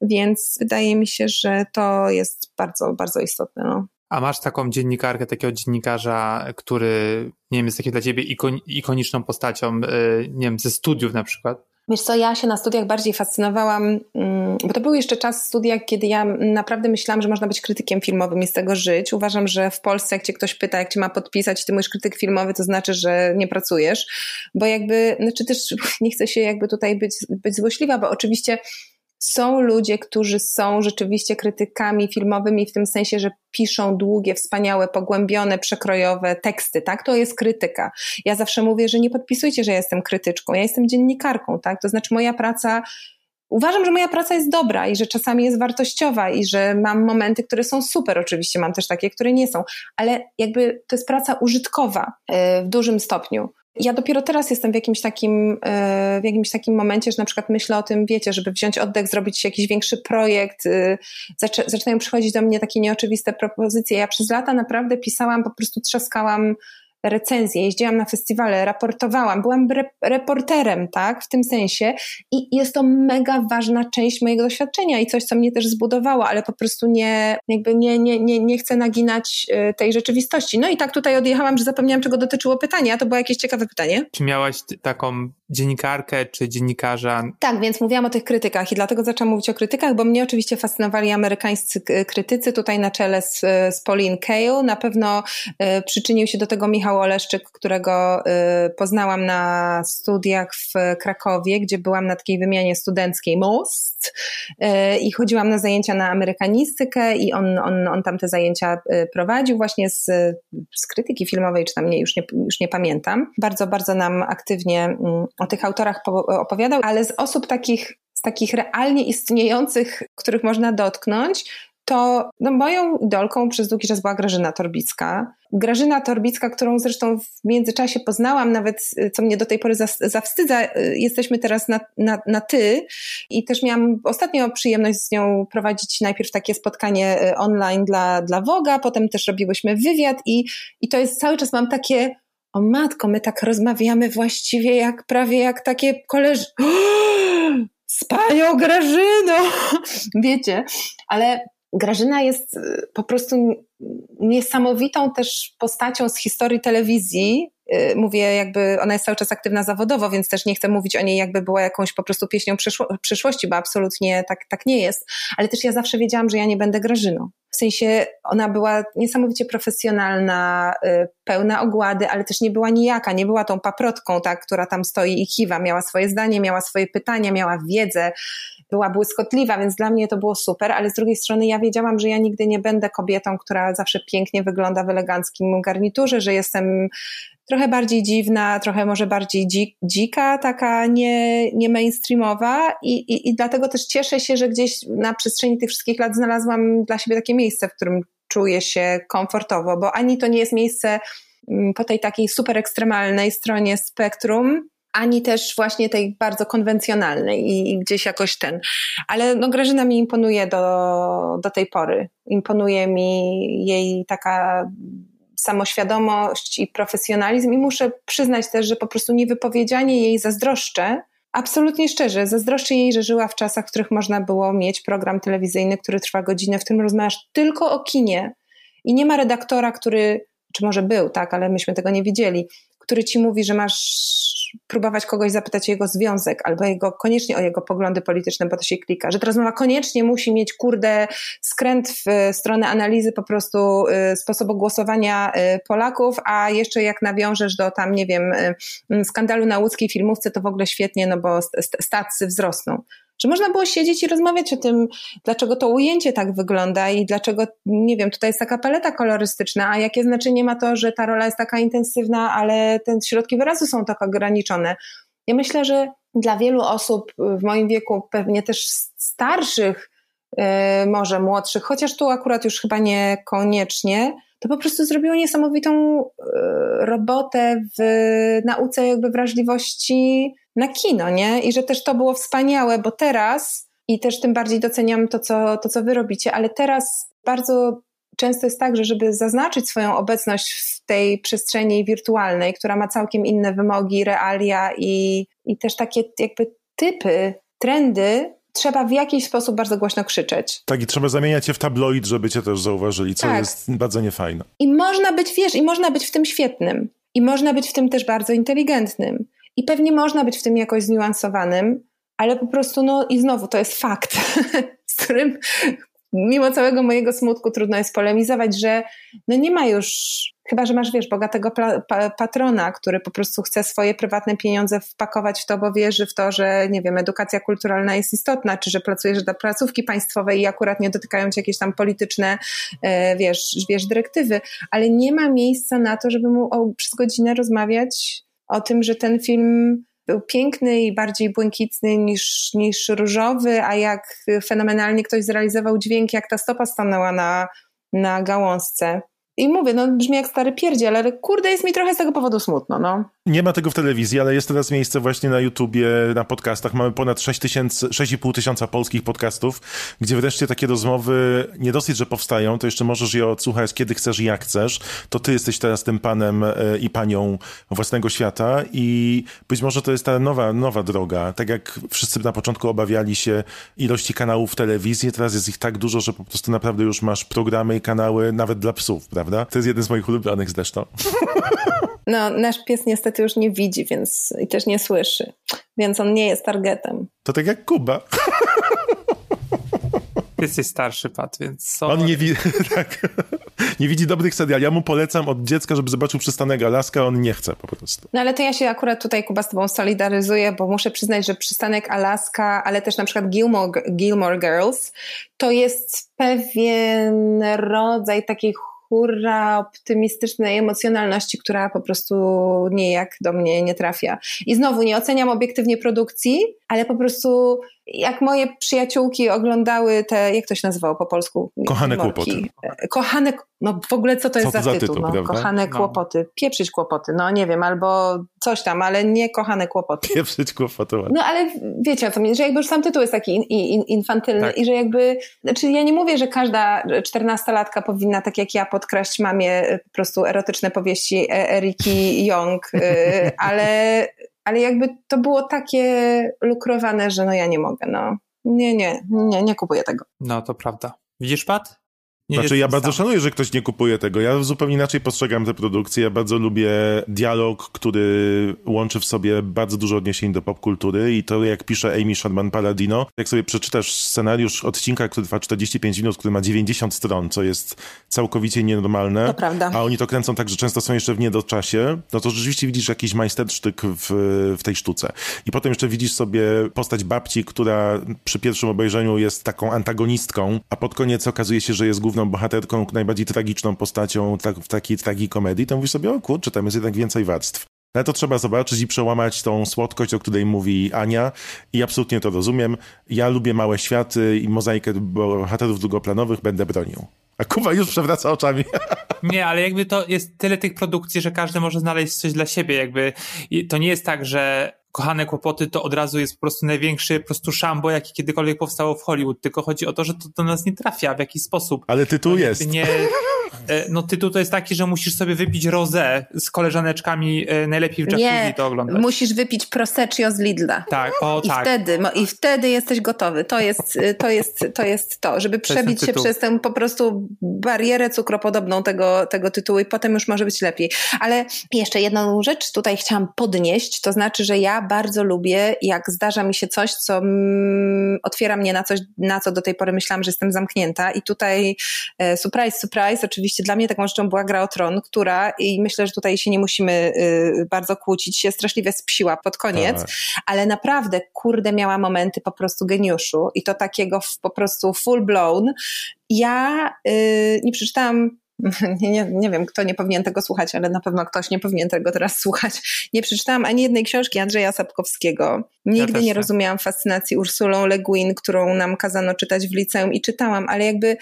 D: Więc wydaje mi się, że to jest bardzo, bardzo istotne. No.
E: A masz taką dziennikarkę, takiego dziennikarza, który, nie wiem, jest takim dla ciebie ikon, ikoniczną postacią, yy, nie wiem, ze studiów na przykład?
D: Wiesz co, ja się na studiach bardziej fascynowałam, mm, bo to był jeszcze czas studiach, kiedy ja naprawdę myślałam, że można być krytykiem filmowym i z tego żyć. Uważam, że w Polsce, jak cię ktoś pyta, jak cię ma podpisać i ty mówisz krytyk filmowy, to znaczy, że nie pracujesz, bo jakby, znaczy też nie chcę się jakby tutaj być, być złośliwa, bo oczywiście są ludzie, którzy są rzeczywiście krytykami filmowymi w tym sensie, że piszą długie, wspaniałe, pogłębione, przekrojowe teksty, tak? To jest krytyka. Ja zawsze mówię, że nie podpisujcie, że ja jestem krytyczką, ja jestem dziennikarką, tak? To znaczy moja praca Uważam, że moja praca jest dobra i że czasami jest wartościowa i że mam momenty, które są super. Oczywiście mam też takie, które nie są, ale jakby to jest praca użytkowa e, w dużym stopniu. Ja dopiero teraz jestem w jakimś takim, e, w jakimś takim momencie, że na przykład myślę o tym, wiecie, żeby wziąć oddech, zrobić jakiś większy projekt. E, zaczynają przychodzić do mnie takie nieoczywiste propozycje. Ja przez lata naprawdę pisałam, po prostu trzaskałam recenzje, jeździłam na festiwale, raportowałam, byłam re reporterem, tak, w tym sensie i jest to mega ważna część mojego doświadczenia i coś, co mnie też zbudowało, ale po prostu nie, jakby nie, nie, nie, nie chcę naginać y, tej rzeczywistości. No i tak tutaj odjechałam, że zapomniałam, czego dotyczyło pytanie, a to było jakieś ciekawe pytanie.
E: Czy miałaś taką dziennikarkę czy dziennikarza?
D: Tak, więc mówiłam o tych krytykach i dlatego zaczęłam mówić o krytykach, bo mnie oczywiście fascynowali amerykańscy krytycy, tutaj na czele z, z Pauline Kael. Na pewno y, przyczynił się do tego Michał Oleszczyk, którego y, poznałam na studiach w Krakowie, gdzie byłam na takiej wymianie studenckiej MOST y, i chodziłam na zajęcia na amerykanistykę i on, on, on tam te zajęcia y, prowadził właśnie z, z krytyki filmowej, czy tam nie, już, nie, już nie pamiętam. Bardzo, bardzo nam aktywnie mm, o tych autorach opowiadał, ale z osób takich z takich realnie istniejących, których można dotknąć, to no, moją idolką przez długi czas była Grażyna Torbicka. Grażyna Torbicka, którą zresztą w międzyczasie poznałam, nawet co mnie do tej pory zawstydza, jesteśmy teraz na, na, na ty i też miałam ostatnio przyjemność z nią prowadzić najpierw takie spotkanie y, online dla, dla Woga, potem też robiłyśmy wywiad i, i to jest cały czas mam takie o matko, my tak rozmawiamy właściwie jak prawie jak takie koleż... Z panią Grażyną! Wiecie, ale Grażyna jest y, po prostu niesamowitą też postacią z historii telewizji. Y, mówię, jakby ona jest cały czas aktywna zawodowo, więc też nie chcę mówić o niej, jakby była jakąś po prostu pieśnią przyszłości, bo absolutnie tak, tak nie jest. Ale też ja zawsze wiedziałam, że ja nie będę Grażyną. W sensie ona była niesamowicie profesjonalna, y, pełna ogłady, ale też nie była nijaka, nie była tą paprotką, tak, która tam stoi i kiwa. Miała swoje zdanie, miała swoje pytania, miała wiedzę, była błyskotliwa, więc dla mnie to było super, ale z drugiej strony ja wiedziałam, że ja nigdy nie będę kobietą, która zawsze pięknie wygląda w eleganckim garniturze, że jestem trochę bardziej dziwna, trochę może bardziej dzik, dzika, taka nie, nie mainstreamowa i, i, i dlatego też cieszę się, że gdzieś na przestrzeni tych wszystkich lat znalazłam dla siebie takie miejsce, w którym czuję się komfortowo, bo ani to nie jest miejsce mm, po tej takiej super ekstremalnej stronie spektrum, ani też właśnie tej bardzo konwencjonalnej i, i, gdzieś jakoś ten. Ale no Grażyna mi imponuje do, do tej pory. Imponuje mi jej taka samoświadomość i profesjonalizm. I muszę przyznać też, że po prostu niewypowiedzianie jej zazdroszczę, absolutnie szczerze, zazdroszczę jej, że żyła w czasach, w których można było mieć program telewizyjny, który trwa godzinę, w którym rozmawiasz tylko o kinie. I nie ma redaktora, który, czy może był, tak, ale myśmy tego nie wiedzieli, który ci mówi, że masz próbować kogoś zapytać o jego związek albo jego, koniecznie o jego poglądy polityczne, bo to się klika, że ta rozmowa koniecznie musi mieć, kurde, skręt w stronę analizy po prostu y, sposobu głosowania y, Polaków, a jeszcze jak nawiążesz do tam, nie wiem, skandalu na łódzkiej filmówce, to w ogóle świetnie, no bo stacje wzrosną że można było siedzieć i rozmawiać o tym, dlaczego to ujęcie tak wygląda i dlaczego, nie wiem, tutaj jest taka paleta kolorystyczna, a jakie znaczenie ma to, że ta rola jest taka intensywna, ale te środki wyrazu są tak ograniczone. Ja myślę, że dla wielu osób w moim wieku, pewnie też starszych, yy, może młodszych, chociaż tu akurat już chyba niekoniecznie, to po prostu zrobiło niesamowitą yy, robotę w nauce jakby wrażliwości na kino, nie? I że też to było wspaniałe, bo teraz, i też tym bardziej doceniam to, co, to, co wy robicie, ale teraz bardzo często jest tak, że żeby zaznaczyć swoją obecność w tej przestrzeni wirtualnej, która ma całkiem inne wymogi, realia i, i też takie jakby typy, trendy, trzeba w jakiś sposób bardzo głośno krzyczeć.
C: Tak, i trzeba zamieniać je w tabloid, żeby cię też zauważyli, co tak. jest bardzo niefajne.
D: I można być, wiesz, i można być w tym świetnym. I można być w tym też bardzo inteligentnym. I pewnie można być w tym jakoś zniuansowanym, ale po prostu, no i znowu to jest fakt, z którym mimo całego mojego smutku trudno jest polemizować, że no nie ma już, chyba że masz, wiesz, bogatego pa patrona, który po prostu chce swoje prywatne pieniądze wpakować w to, bo wierzy w to, że, nie wiem, edukacja kulturalna jest istotna, czy że pracujesz dla placówki państwowej i akurat nie dotykają cię jakieś tam polityczne, e, wiesz, wiesz, dyrektywy, ale nie ma miejsca na to, żeby mu przez godzinę rozmawiać o tym, że ten film był piękny i bardziej błękitny niż, niż różowy, a jak fenomenalnie ktoś zrealizował dźwięk, jak ta stopa stanęła na, na gałązce. I mówię, no brzmi jak stary pierdziel, ale kurde, jest mi trochę z tego powodu smutno, no.
C: Nie ma tego w telewizji, ale jest teraz miejsce właśnie na YouTubie, na podcastach. Mamy ponad 6,5 tysiąca polskich podcastów, gdzie wreszcie takie rozmowy nie dosyć, że powstają, to jeszcze możesz je odsłuchać kiedy chcesz i jak chcesz. To ty jesteś teraz tym panem e, i panią własnego świata i być może to jest ta nowa, nowa droga. Tak jak wszyscy na początku obawiali się ilości kanałów w telewizji, teraz jest ich tak dużo, że po prostu naprawdę już masz programy i kanały nawet dla psów, prawda? To jest jeden z moich ulubionych zresztą.
D: No, nasz pies niestety już nie widzi, więc i też nie słyszy, więc on nie jest targetem.
C: To tak jak Kuba.
E: Pies jest starszy, Pat, więc...
C: On nie, wi tak. nie widzi dobrych seriali. Ja mu polecam od dziecka, żeby zobaczył Przystanek Alaska, on nie chce po prostu.
D: No ale to ja się akurat tutaj, Kuba, z tobą solidaryzuję, bo muszę przyznać, że Przystanek Alaska, ale też na przykład Gilmore, Gilmore Girls, to jest pewien rodzaj takiej hurra optymistycznej emocjonalności, która po prostu niejak do mnie nie trafia. I znowu nie oceniam obiektywnie produkcji, ale po prostu jak moje przyjaciółki oglądały te, jak to się nazywało po polsku?
C: Kochane kłopoty.
D: Kochane, no w ogóle co to jest co to za, tytuł? tytuł no, kochane no. kłopoty, pieprzyć kłopoty, no nie wiem, albo coś tam, ale nie kochane kłopoty.
C: Pieprzyć kłopoty.
D: No ale wiecie o co mi, że jakby już sam tytuł jest taki in, in, infantylny tak. i że jakby, znaczy ja nie mówię, że każda czternastolatka powinna tak jak ja podkraść mamie po prostu erotyczne powieści e- Eriki Young, ale ale jakby to było takie lukrowane, że no ja nie mogę, no. Nie, nie, nie, nie kupuję tego.
E: No to prawda. Widzisz, Pat?
C: Nie znaczy, ja bardzo sam. szanuję, że ktoś nie kupuje tego. Ja zupełnie inaczej postrzegam tę produkcję. Ja bardzo lubię dialog, który łączy w sobie bardzo dużo odniesień do popkultury i to, jak pisze Amy Sherman Paladino. Jak sobie przeczytasz scenariusz odcinka, który trwa 45 minut, który ma 90 stron, co jest całkowicie nienormalne.
D: To prawda.
C: A oni to kręcą tak, że często są jeszcze w niedoczasie. No to rzeczywiście widzisz jakiś majstersztyk w, w tej sztuce. I potem jeszcze widzisz sobie postać babci, która przy pierwszym obejrzeniu jest taką antagonistką, a pod koniec okazuje się, że jest główną główną bohaterką, najbardziej tragiczną postacią tak, w takiej tragikomedii, to mówisz sobie, o kurczę, tam jest jednak więcej warstw. Ale to trzeba zobaczyć i przełamać tą słodkość, o której mówi Ania i absolutnie to rozumiem. Ja lubię małe światy i mozaikę bohaterów drugoplanowych będę bronił. A Kuba już przewraca oczami.
E: Nie, ale jakby to jest tyle tych produkcji, że każdy może znaleźć coś dla siebie. Jakby to nie jest tak, że kochane kłopoty to od razu jest po prostu największy po prostu szambo, jaki kiedykolwiek powstało w Hollywood. Tylko chodzi o to, że to do nas nie trafia w jakiś sposób.
C: Ale tytuł jest.
E: Nie, no tytuł to jest taki, że musisz sobie wypić rosé z koleżaneczkami, e, najlepiej w jacuzzi
D: Nie,
E: to oglądać.
D: musisz wypić proseccio z Lidla.
E: Tak, o
D: I
E: tak.
D: wtedy, I wtedy jesteś gotowy. To jest to, jest, to, jest to żeby
E: To
D: przebić się
E: tytuł.
D: przez tę po prostu barierę cukropodobną tego, tego tytułu i potem już może być lepiej. Ale jeszcze jedną rzecz tutaj chciałam podnieść, to znaczy, że ja bardzo lubię, jak zdarza mi się coś, co mm, otwiera mnie na coś, na co do tej pory myślałam, że jestem zamknięta i tutaj e, surprise, surprise, oczywiście dla mnie taką rzeczą była Gra o Tron, która i myślę, że tutaj się nie musimy y, bardzo kłócić, się straszliwie spsiła pod koniec,
C: Tak.
D: ale naprawdę, kurde, miała momenty po prostu geniuszu i to takiego w, po prostu full blown. Ja y, nie przeczytałam nie, nie, nie wiem, kto nie powinien tego słuchać, ale na pewno ktoś nie powinien tego teraz słuchać. Nie przeczytałam ani jednej książki Andrzeja Sapkowskiego. Nigdy
E: też
D: nie
E: nie.
D: rozumiałam fascynacji Ursulą Le Guin, którą nam kazano czytać w liceum i czytałam, ale jakby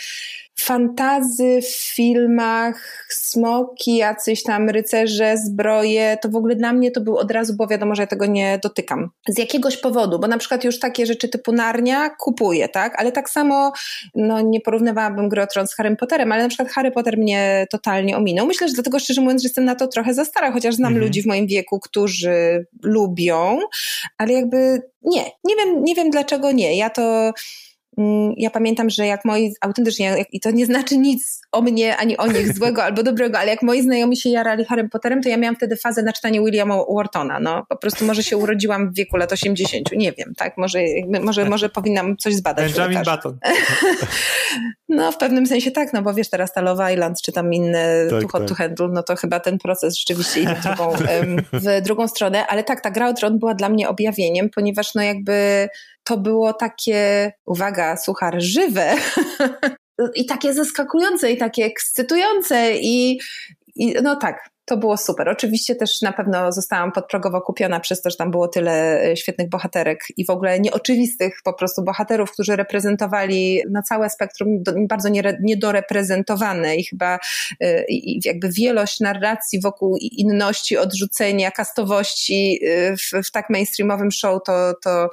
D: fantazy w filmach, smoki, jacyś tam rycerze, zbroje, to w ogóle dla mnie to był od razu, bo wiadomo, że ja tego nie dotykam. Z jakiegoś powodu, bo na przykład już takie rzeczy typu Narnia kupuję, tak? Ale tak samo, no nie porównywałabym gry z Harry Potterem, ale na przykład Harry Potter mnie totalnie ominął. Myślę, że dlatego szczerze mówiąc, że jestem na to trochę za stara, chociaż znam
C: Mhm.
D: ludzi w moim wieku, którzy lubią, ale jakby nie, nie wiem, nie wiem dlaczego nie. Ja to Ja pamiętam, że jak moi, autentycznie, jak- i to nie znaczy nic o mnie, ani o nich złego albo dobrego, ale jak moi znajomi się jarali Harrym Potterem, to ja miałam wtedy fazę na czytanie Williama Whartona, no. Po prostu może się urodziłam w wieku lat 80, nie wiem, tak? Może, może, może powinnam coś zbadać.
E: Benjamin. Button.
D: No w pewnym sensie tak, no bo wiesz, teraz ta Love Island, czy tam inne
C: Tak,
D: Too Hot
C: tak.
D: to Handle, no to chyba ten proces rzeczywiście idzie w drugą, w drugą stronę, ale tak, ta gra o Tron była dla mnie objawieniem, ponieważ no jakby to było takie, uwaga, suchar, żywe i takie zaskakujące i takie ekscytujące i, i no tak, to było super. Oczywiście też na pewno zostałam podprogowo kupiona przez to, że tam było tyle e, świetnych bohaterek i w ogóle nieoczywistych po prostu bohaterów, którzy reprezentowali na całe spektrum bardzo niedoreprezentowane i chyba e, jakby wielość narracji wokół inności, odrzucenia, kastowości e, w, w tak mainstreamowym show to, to,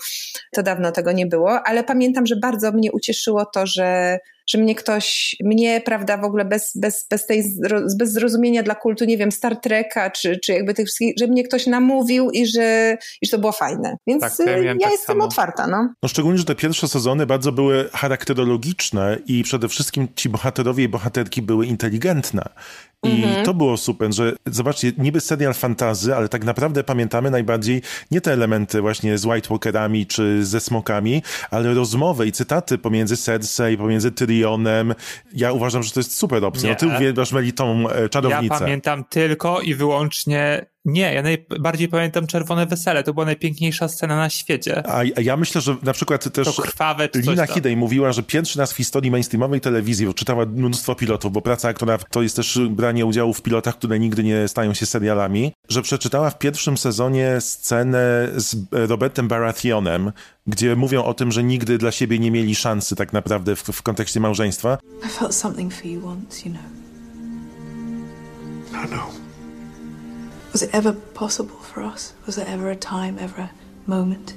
D: to dawno tego nie było, ale pamiętam, że bardzo mnie ucieszyło to, że że mnie ktoś, mnie, prawda, w ogóle bez, bez, bez tej, zro- bez zrozumienia dla kultu, nie wiem, Star Treka, czy, czy jakby tych wszystkich, że mnie ktoś namówił i że, i że to było fajne. Więc
E: Tak, ja
D: y, ja
E: tak
D: jestem
E: samo.
D: otwarta, no.
C: No szczególnie, że te pierwsze sezony bardzo były charakterologiczne i przede wszystkim ci bohaterowie i bohaterki były inteligentne. I to było super, że zobaczcie, niby serial fantazy, ale tak naprawdę pamiętamy najbardziej nie te elementy właśnie z White Walkerami czy ze smokami, ale rozmowy i cytaty pomiędzy Cersei, pomiędzy Tyrionem. Ja uważam, że to jest super opcja.
E: Nie.
C: No ty uwielbiasz Meli tą e,
E: Ja
C: czarownicę.
E: pamiętam tylko i wyłącznie. Nie, ja najbardziej pamiętam Czerwone Wesele. To była najpiękniejsza scena na świecie.
C: A, a ja myślę, że na przykład też
E: To krwawe czy
C: Lina. Hidej mówiła, że pierwszy raz w historii mainstreamowej telewizji, bo czytała mnóstwo pilotów, bo praca aktora to jest też branie udziału w pilotach, które nigdy nie stają się serialami, że przeczytała w pierwszym sezonie scenę z Robertem Baratheonem, gdzie mówią o tym, że nigdy dla siebie nie mieli szansy tak naprawdę w, w kontekście małżeństwa.
M: I felt something for you once, you know.
J: I know.
M: Was it ever possible for us? Was there ever a time, ever a moment?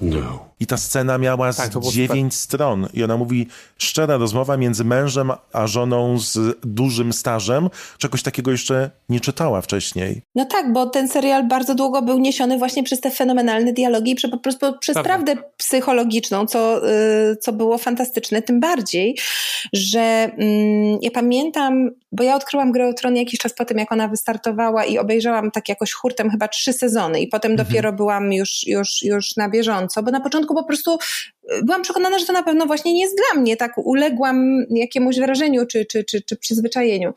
J: No.
C: I ta scena miała z
E: Tak,
C: dziewięć stron. I ona mówi, szczera rozmowa między mężem a żoną z dużym stażem. Czegoś takiego jeszcze nie czytała wcześniej.
D: No tak, bo ten serial bardzo długo był niesiony właśnie przez te fenomenalne dialogi i prze, po prostu przez
E: Prawda.
D: prawdę psychologiczną, co, y, co było fantastyczne. Tym bardziej, że mm, ja pamiętam, bo ja odkryłam grę o Tron jakiś czas po tym, jak ona wystartowała i obejrzałam tak jakoś hurtem chyba trzy sezony i potem dopiero byłam już, już, już na bieżąco, bo na początku po prostu y, byłam przekonana, że to na pewno właśnie nie jest dla mnie. Tak uległam jakiemuś wrażeniu czy, czy, czy, czy przyzwyczajeniu.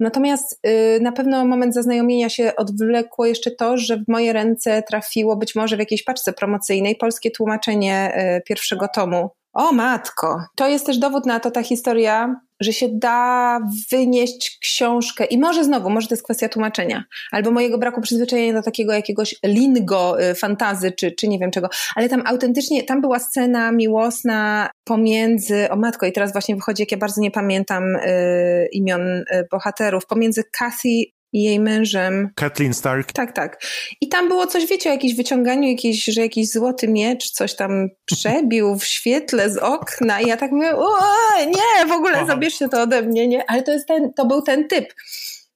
D: Natomiast y, na pewno moment zaznajomienia się odwlekło jeszcze to, że w moje ręce trafiło być może w jakiejś paczce promocyjnej polskie tłumaczenie y, pierwszego tomu. O matko! To jest też dowód na to, ta historia, że się da wynieść książkę i może znowu, może to jest kwestia tłumaczenia, albo mojego braku przyzwyczajenia do takiego jakiegoś lingo y, fantazy, czy, czy nie wiem czego, ale tam autentycznie, tam była scena miłosna pomiędzy, o matko i teraz właśnie wychodzi, jak ja bardzo nie pamiętam y, imion y, bohaterów, pomiędzy Kathy i jej mężem.
C: Kathleen Stark.
D: Tak, tak. I tam było coś, wiecie, o jakimś wyciąganiu, jakiś, że jakiś złoty miecz coś tam przebił w świetle z okna i ja tak mówię, o, nie, w ogóle Aha. zabierzcie to ode mnie, nie? Ale to, jest ten, to był ten typ.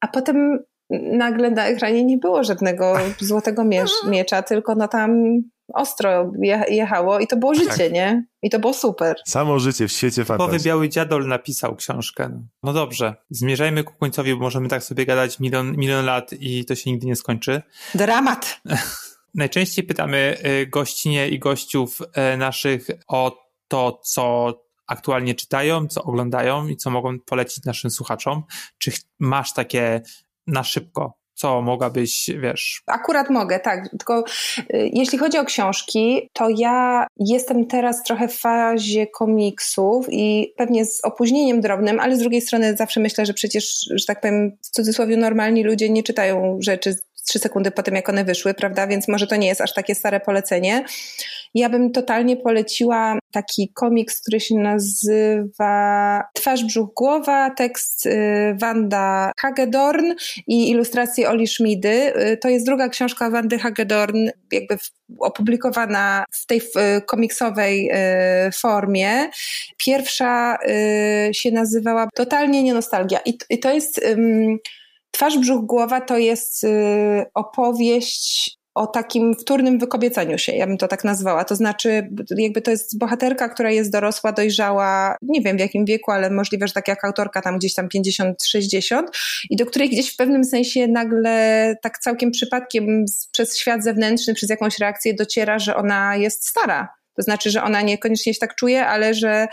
D: A potem nagle na ekranie nie było żadnego złotego miecza, tylko no tam ostro jechało i to było życie, tak. nie? I to było super.
C: Samo życie w świecie fantazji.
E: Powy Biały Dziadol napisał książkę. No dobrze, zmierzajmy ku końcowi, bo możemy tak sobie gadać milion, milion lat i to się nigdy nie skończy.
D: Dramat!
E: Najczęściej pytamy y, gościnie i gościów y, naszych o to, co aktualnie czytają, co oglądają i co mogą polecić naszym słuchaczom. Czy masz takie na szybko co mogłabyś, wiesz?
D: Akurat mogę, tak. Tylko y, jeśli chodzi o książki, to ja jestem teraz trochę w fazie komiksów i pewnie z opóźnieniem drobnym, ale z drugiej strony zawsze myślę, że przecież, że tak powiem, w cudzysłowie normalni ludzie nie czytają rzeczy trzy sekundy po tym, jak one wyszły, prawda? Więc może to nie jest aż takie stare polecenie. Ja bym totalnie poleciła taki komiks, który się nazywa Twarz, brzuch, głowa, tekst y, Wanda Hagedorn i ilustracje Oli Schmidy. Y, to jest druga książka Wandy Hagedorn, jakby opublikowana w tej komiksowej y, formie. Pierwsza się nazywała Totalnie nie nostalgia i to jest Twarz, brzuch, głowa to jest opowieść o takim wtórnym wykobieceniu się, ja bym to tak nazwała. To znaczy, jakby to jest bohaterka, która jest dorosła, dojrzała, nie wiem w jakim wieku, ale możliwe, że tak jak autorka tam gdzieś tam 50-60 i do której gdzieś w pewnym sensie nagle tak całkiem przypadkiem przez świat zewnętrzny, przez jakąś reakcję dociera, że ona jest stara. To znaczy, że ona niekoniecznie się tak czuje, ale że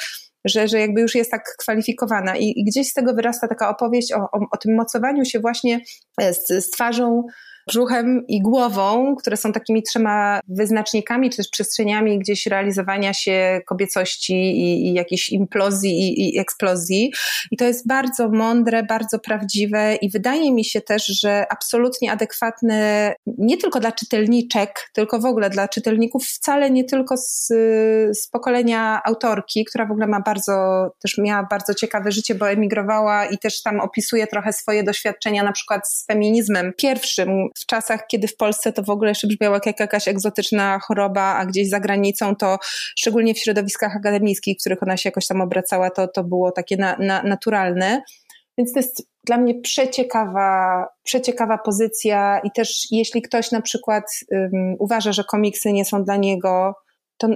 D: że, że jakby już jest tak kwalifikowana. I, i gdzieś z tego wyrasta taka opowieść o, o, o tym mocowaniu się właśnie z, z twarzą brzuchem i głową, które są takimi trzema wyznacznikami, czy też przestrzeniami gdzieś realizowania się kobiecości i, i jakiejś implozji i, i eksplozji. I to jest bardzo mądre, bardzo prawdziwe i wydaje mi się też, że absolutnie adekwatne nie tylko dla czytelniczek, tylko w ogóle dla czytelników, wcale nie tylko z, z pokolenia autorki, która w ogóle ma bardzo, też miała bardzo ciekawe życie, bo emigrowała i też tam opisuje trochę swoje doświadczenia, na przykład z feminizmem pierwszym w czasach, kiedy w Polsce to w ogóle jeszcze brzmiało jak jakaś egzotyczna choroba, a gdzieś za granicą to szczególnie w środowiskach akademickich, w których ona się jakoś tam obracała, to, to było takie na, na, naturalne. Więc to jest dla mnie przeciekawa, przeciekawa pozycja i też jeśli ktoś na przykład um, uważa, że komiksy nie są dla niego, to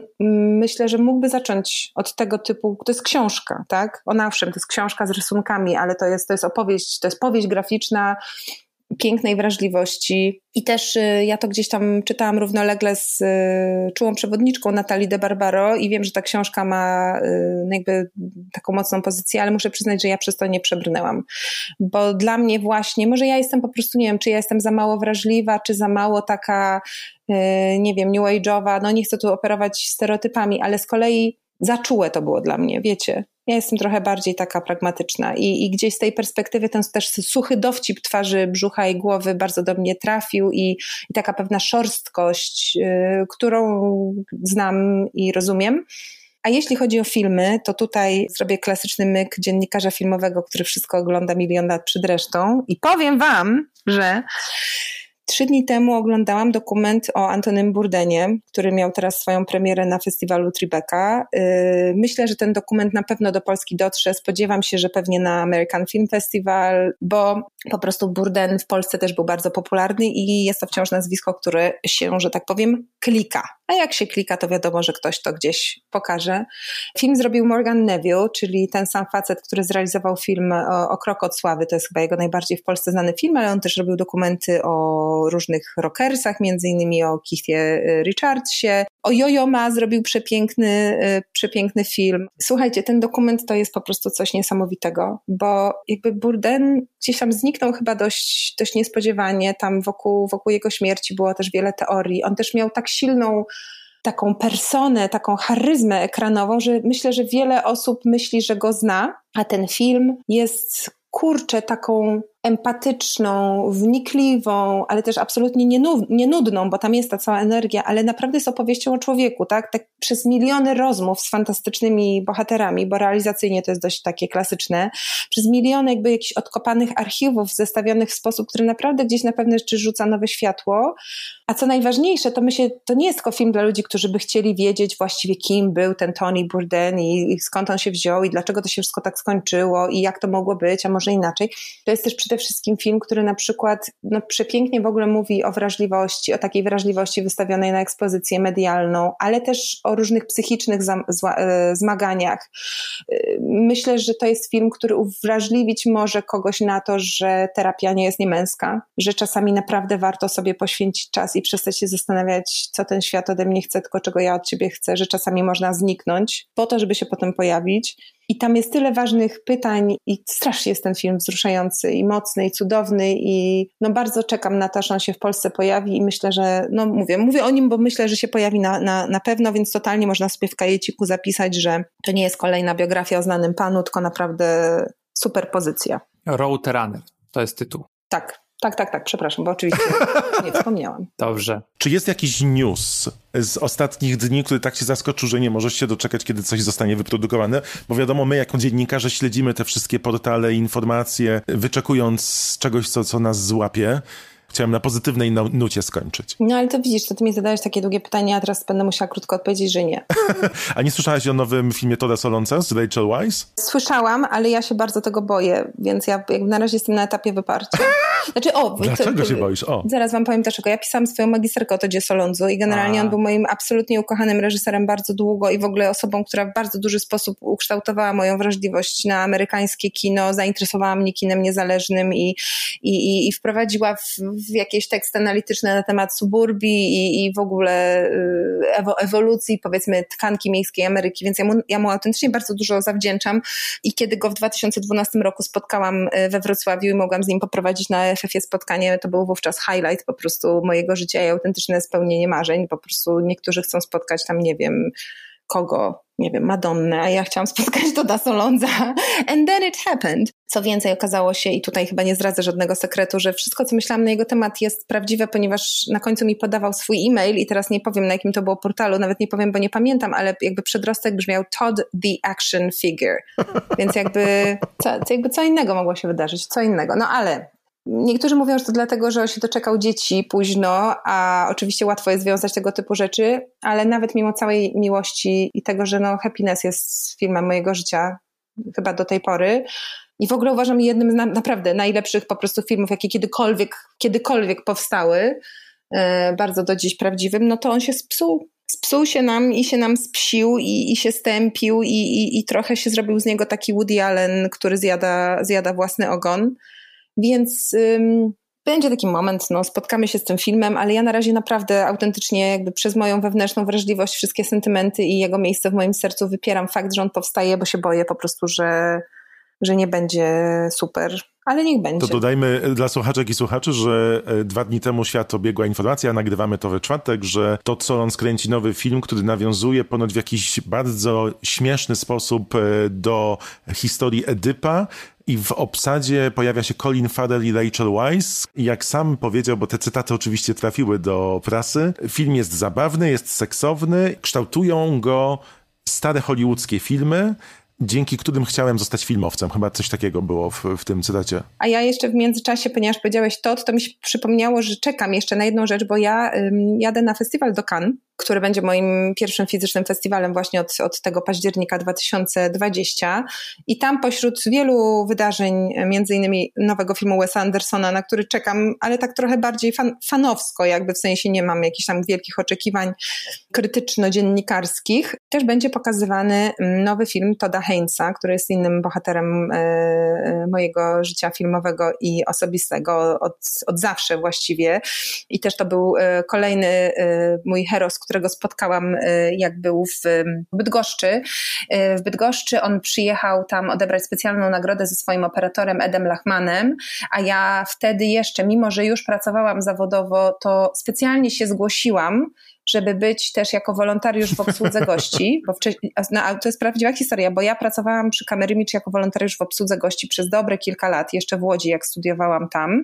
D: myślę, że mógłby zacząć od tego typu, to jest książka, tak? Ona owszem, to jest książka z rysunkami, ale to jest, to jest opowieść, to jest powieść graficzna, pięknej wrażliwości. I też y, ja to gdzieś tam czytałam równolegle z y, czułą przewodniczką Natalii de Barbaro i wiem, że ta książka ma y, no jakby taką mocną pozycję, ale muszę przyznać, że ja przez to nie przebrnęłam. Bo dla mnie właśnie, może ja jestem po prostu, nie wiem, czy ja jestem za mało wrażliwa, czy za mało taka, nie wiem, new age'owa, no nie chcę tu operować stereotypami, ale z kolei za czułe to było dla mnie, wiecie. Ja jestem trochę bardziej taka pragmatyczna i, i gdzieś z tej perspektywy ten też suchy dowcip twarzy, brzucha i głowy bardzo do mnie trafił i, i taka pewna szorstkość, yy, którą znam i rozumiem. A jeśli chodzi o filmy, to tutaj zrobię klasyczny myk dziennikarza filmowego, który wszystko ogląda milion lat przed resztą i powiem wam, że Trzy dni temu oglądałam dokument o Antonym Burdenie, który miał teraz swoją premierę na festiwalu Tribeca. Y, myślę, że ten dokument na pewno do Polski dotrze. Spodziewam się, że pewnie na American Film Festival, bo po prostu Burden w Polsce też był bardzo popularny i jest to wciąż nazwisko, które się, że tak powiem, klika. A jak się klika, to wiadomo, że ktoś to gdzieś pokaże. Film zrobił Morgan Neville, czyli ten sam facet, który zrealizował film o, o Krok od Sławy. To jest chyba jego najbardziej w Polsce znany film, ale on też robił dokumenty o różnych rockersach, między innymi o Keithie y, Richardsie. O Jojo Ma zrobił przepiękny, y, przepiękny film. Słuchajcie, ten dokument to jest po prostu coś niesamowitego, bo jakby Burden gdzieś tam zniknął chyba dość, dość niespodziewanie. Tam wokół, wokół jego śmierci było też wiele teorii. On też miał tak silną taką personę, taką charyzmę ekranową, że myślę, że wiele osób myśli, że go zna, a ten film jest kurczę taką empatyczną, wnikliwą, ale też absolutnie nienudną, bo tam jest ta cała energia, ale naprawdę jest opowieścią o człowieku, tak? tak? Przez miliony rozmów z fantastycznymi bohaterami, bo realizacyjnie to jest dość takie klasyczne, przez miliony jakby jakichś odkopanych archiwów zestawionych w sposób, który naprawdę gdzieś na pewne rzeczy rzuca nowe światło. A co najważniejsze, to my się, to nie jest tylko film dla ludzi, którzy by chcieli wiedzieć właściwie kim był ten Tony Bourdain i, i skąd on się wziął i dlaczego to się wszystko tak skończyło i jak to mogło być, a może inaczej. To jest też przede wszystkim film, który na przykład no, przepięknie w ogóle mówi o wrażliwości, o takiej wrażliwości wystawionej na ekspozycję medialną, ale też o różnych psychicznych e, zmaganiach. E, myślę, że to jest film, który uwrażliwić może kogoś na to, że terapia nie jest niemęska, że czasami naprawdę warto sobie poświęcić czas i przestać się zastanawiać, co ten świat ode mnie chce, tylko czego ja od ciebie chcę, że czasami można zniknąć po to, żeby się potem pojawić. I tam jest tyle ważnych pytań i strasznie jest ten film wzruszający i mocny i cudowny i no bardzo czekam na to, że on się w Polsce pojawi i myślę, że, no mówię, mówię o nim, bo myślę, że się pojawi na, na, na pewno, więc totalnie można sobie w kajeciku zapisać, że to nie jest kolejna biografia o znanym panu, tylko naprawdę super pozycja.
E: Road Runner, to jest tytuł.
D: Tak, tak, tak, tak, przepraszam, bo oczywiście nie wspomniałam.
E: Dobrze.
C: Czy jest jakiś news z ostatnich dni, który tak się zaskoczył, że nie możesz się doczekać, kiedy coś zostanie wyprodukowane? Bo wiadomo, my jako dziennikarze śledzimy te wszystkie portale, informacje, wyczekując czegoś, co, co nas złapie. Chciałem na pozytywnej nucie skończyć.
D: No ale to widzisz, to ty mi zadajesz takie długie pytania, a teraz będę musiała krótko odpowiedzieć, że nie.
C: a nie słyszałaś o nowym filmie Toda Solonca z Rachel Weisz?
D: Słyszałam, ale ja się bardzo tego boję, więc ja jakby na razie jestem na etapie wyparcia. Znaczy, o,
C: Dlaczego to, się boisz? O.
D: Zaraz wam powiem dlaczego. Ja pisałam swoją magisterkę o Todzie Solonzu i generalnie a. on był moim absolutnie ukochanym reżyserem bardzo długo i w ogóle osobą, która w bardzo duży sposób ukształtowała moją wrażliwość na amerykańskie kino, zainteresowała mnie kinem niezależnym i, i, i wprowadziła w jakieś teksty analityczne na temat suburbii i, i w ogóle y, ewo, ewolucji, powiedzmy, tkanki miejskiej Ameryki, więc ja mu, ja mu autentycznie bardzo dużo zawdzięczam. I kiedy go w 2012 roku spotkałam y, we Wrocławiu i mogłam z nim poprowadzić na FF-ie spotkanie, to był wówczas highlight po prostu mojego życia i autentyczne spełnienie marzeń, po prostu niektórzy chcą spotkać tam, nie wiem, kogo, nie wiem, Madonnę, a ja chciałam spotkać Toda Solonza. And then it happened. Co więcej, okazało się, i tutaj chyba nie zdradzę żadnego sekretu, że wszystko, co myślałam na jego temat jest prawdziwe, ponieważ na końcu mi podawał swój e-mail i teraz nie powiem, na jakim to było portalu, nawet nie powiem, bo nie pamiętam, ale jakby przedrostek brzmiał Todd the Action Figure. Więc jakby co, jakby co innego mogło się wydarzyć, co innego. No ale Niektórzy mówią, że to dlatego, że on się doczekał dzieci późno, a oczywiście łatwo jest związać tego typu rzeczy, ale nawet mimo całej miłości i tego, że no Happiness jest filmem mojego życia, chyba do tej pory, i w ogóle uważam jednym z na, naprawdę najlepszych po prostu filmów, jakie kiedykolwiek, kiedykolwiek powstały, e, bardzo do dziś prawdziwym, no to on się spsuł. Spsuł się nam i się nam spsił i, i się stępił i, i, i trochę się zrobił z niego taki Woody Allen, który zjada, zjada własny ogon. Więc ym, będzie taki moment, no, spotkamy się z tym filmem, ale ja na razie naprawdę autentycznie jakby przez moją wewnętrzną wrażliwość, wszystkie sentymenty i jego miejsce w moim sercu wypieram fakt, że on powstaje, bo się boję po prostu, że, że nie będzie super. Ale niech będzie.
C: To dodajmy dla słuchaczek i słuchaczy, że e, dwa dni temu świat obiegła informacja, nagrywamy to we czwartek, że to co on skręci nowy film, który nawiązuje ponoć w jakiś bardzo śmieszny sposób e, do historii Edypa i w obsadzie pojawia się Colin Farrell i Rachel Weisz. I jak sam powiedział, bo te cytaty oczywiście trafiły do prasy, film jest zabawny, jest seksowny, kształtują go stare hollywoodzkie filmy, dzięki którym chciałem zostać filmowcem. Chyba coś takiego było w, w tym cytacie.
D: A ja jeszcze w międzyczasie, ponieważ powiedziałeś to, to mi się przypomniało, że czekam jeszcze na jedną rzecz, bo ja ym, jadę na festiwal do Cannes który będzie moim pierwszym fizycznym festiwalem właśnie od, od tego października 2020. I tam pośród wielu wydarzeń, między innymi nowego filmu Wesa Andersona, na który czekam, ale tak trochę bardziej fan, fanowsko, jakby w sensie nie mam jakichś tam wielkich oczekiwań krytyczno-dziennikarskich, też będzie pokazywany nowy film Toda Heinza, który jest innym bohaterem e, mojego życia filmowego i osobistego od, od zawsze właściwie. I też to był e, kolejny e, mój heros, którego spotkałam, y, jak był w Bydgoszczy. Y, w Bydgoszczy on przyjechał tam odebrać specjalną nagrodę ze swoim operatorem Edem Lachmanem, a ja wtedy jeszcze, mimo że już pracowałam zawodowo, to specjalnie się zgłosiłam, żeby być też jako wolontariusz w obsłudze gości, bo wcześniej, no, to jest prawdziwa historia, bo ja pracowałam przy Kamerymicz jako wolontariusz w obsłudze gości przez dobre kilka lat, jeszcze w Łodzi, jak studiowałam tam.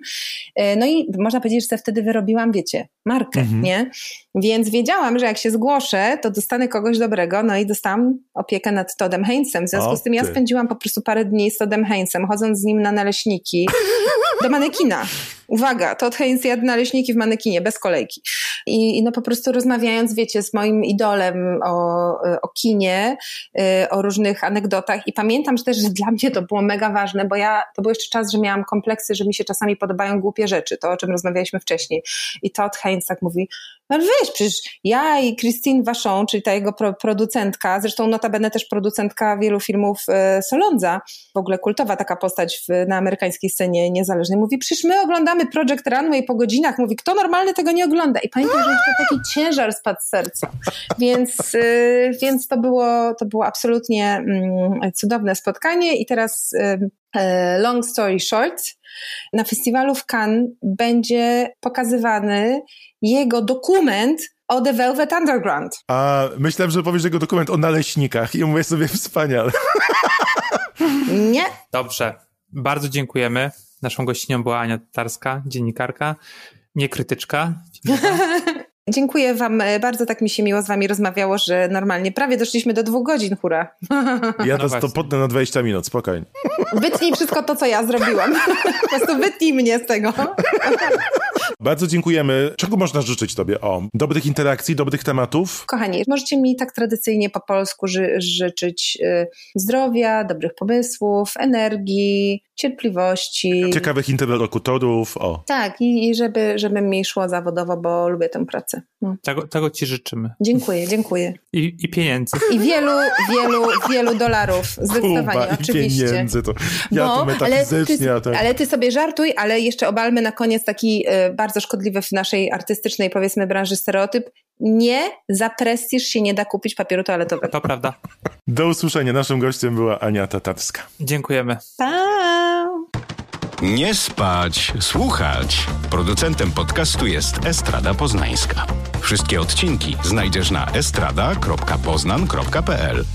D: E, no i można powiedzieć, że wtedy wyrobiłam, wiecie, markę, mhm. nie? Więc wiedziałam, że jak się zgłoszę, to dostanę kogoś dobrego, no i dostałam opiekę nad Todem Heinzem. W związku o, z tym ja spędziłam po prostu parę dni z Todem Heinzem, chodząc z nim na naleśniki do manekina. Uwaga, Todd Haynes jadł naleśniki w manekinie, bez kolejki. I, I, no po prostu rozmawiając, wiecie, z moim idolem o, o kinie, y, o różnych anegdotach i pamiętam że też, że dla mnie to było mega ważne, bo ja, to był jeszcze czas, że miałam kompleksy, że mi się czasami podobają głupie rzeczy, to o czym rozmawialiśmy wcześniej. I Todd Haynes tak mówi, no wiesz, przecież ja i Christine Vachon, czyli ta jego pro, producentka, zresztą notabene też producentka wielu filmów e, Solondza, w ogóle kultowa taka postać w, na amerykańskiej scenie niezależnej, mówi, przecież my oglądamy Project Runway po godzinach, mówi, kto normalny tego nie ogląda? I pamiętam, że to taki ciężar spadł z serca. Więc, e, więc to, było, to było absolutnie mm, cudowne spotkanie i teraz e, long story short, na festiwalu w Cannes będzie pokazywany jego dokument o The Velvet Underground.
C: A myślałem, że powiesz jego dokument o naleśnikach i mówię sobie wspaniale.
D: Nie.
E: Dobrze. Bardzo dziękujemy. Naszą gościnią była Ania Tatarska, dziennikarka, niekrytyczka.
D: Dziękuję Wam e, bardzo, tak mi się miło z Wami rozmawiało, że normalnie prawie doszliśmy do dwóch godzin, hura.
C: Ja to, no to potnę na 20 minut, spokojnie.
D: Wytnij wszystko to, co ja zrobiłam. Po prostu wytnij mnie z tego.
C: Bardzo dziękujemy. Czego można życzyć Tobie? O, dobrych interakcji, dobrych tematów?
D: Kochani, możecie mi tak tradycyjnie po polsku ży życzyć y, zdrowia, dobrych pomysłów, energii, cierpliwości.
C: Ciekawych interlokutorów, o.
D: Tak, i, i żeby, żeby mi szło zawodowo, bo lubię tę pracę.
E: No. Tego, tego ci życzymy.
D: Dziękuję, dziękuję.
E: I, I pieniędzy.
D: I wielu, wielu, wielu dolarów. Zdecydowanie, Kuba, oczywiście.
C: I pieniędzy, to ja no, to metafizycznie.
D: Ale ty, ale ty sobie żartuj, ale jeszcze obalmy na koniec taki y, bardzo szkodliwy w naszej artystycznej, powiedzmy, branży stereotyp. Nie, za prestiż się nie da kupić papieru toaletowego.
E: To prawda.
C: Do usłyszenia. Naszym gościem była Ania Tatarska.
E: Dziękujemy.
D: Pa!
B: Nie spać, słuchać. Producentem podcastu jest Estrada Poznańska. Wszystkie odcinki znajdziesz na estrada.poznan.pl.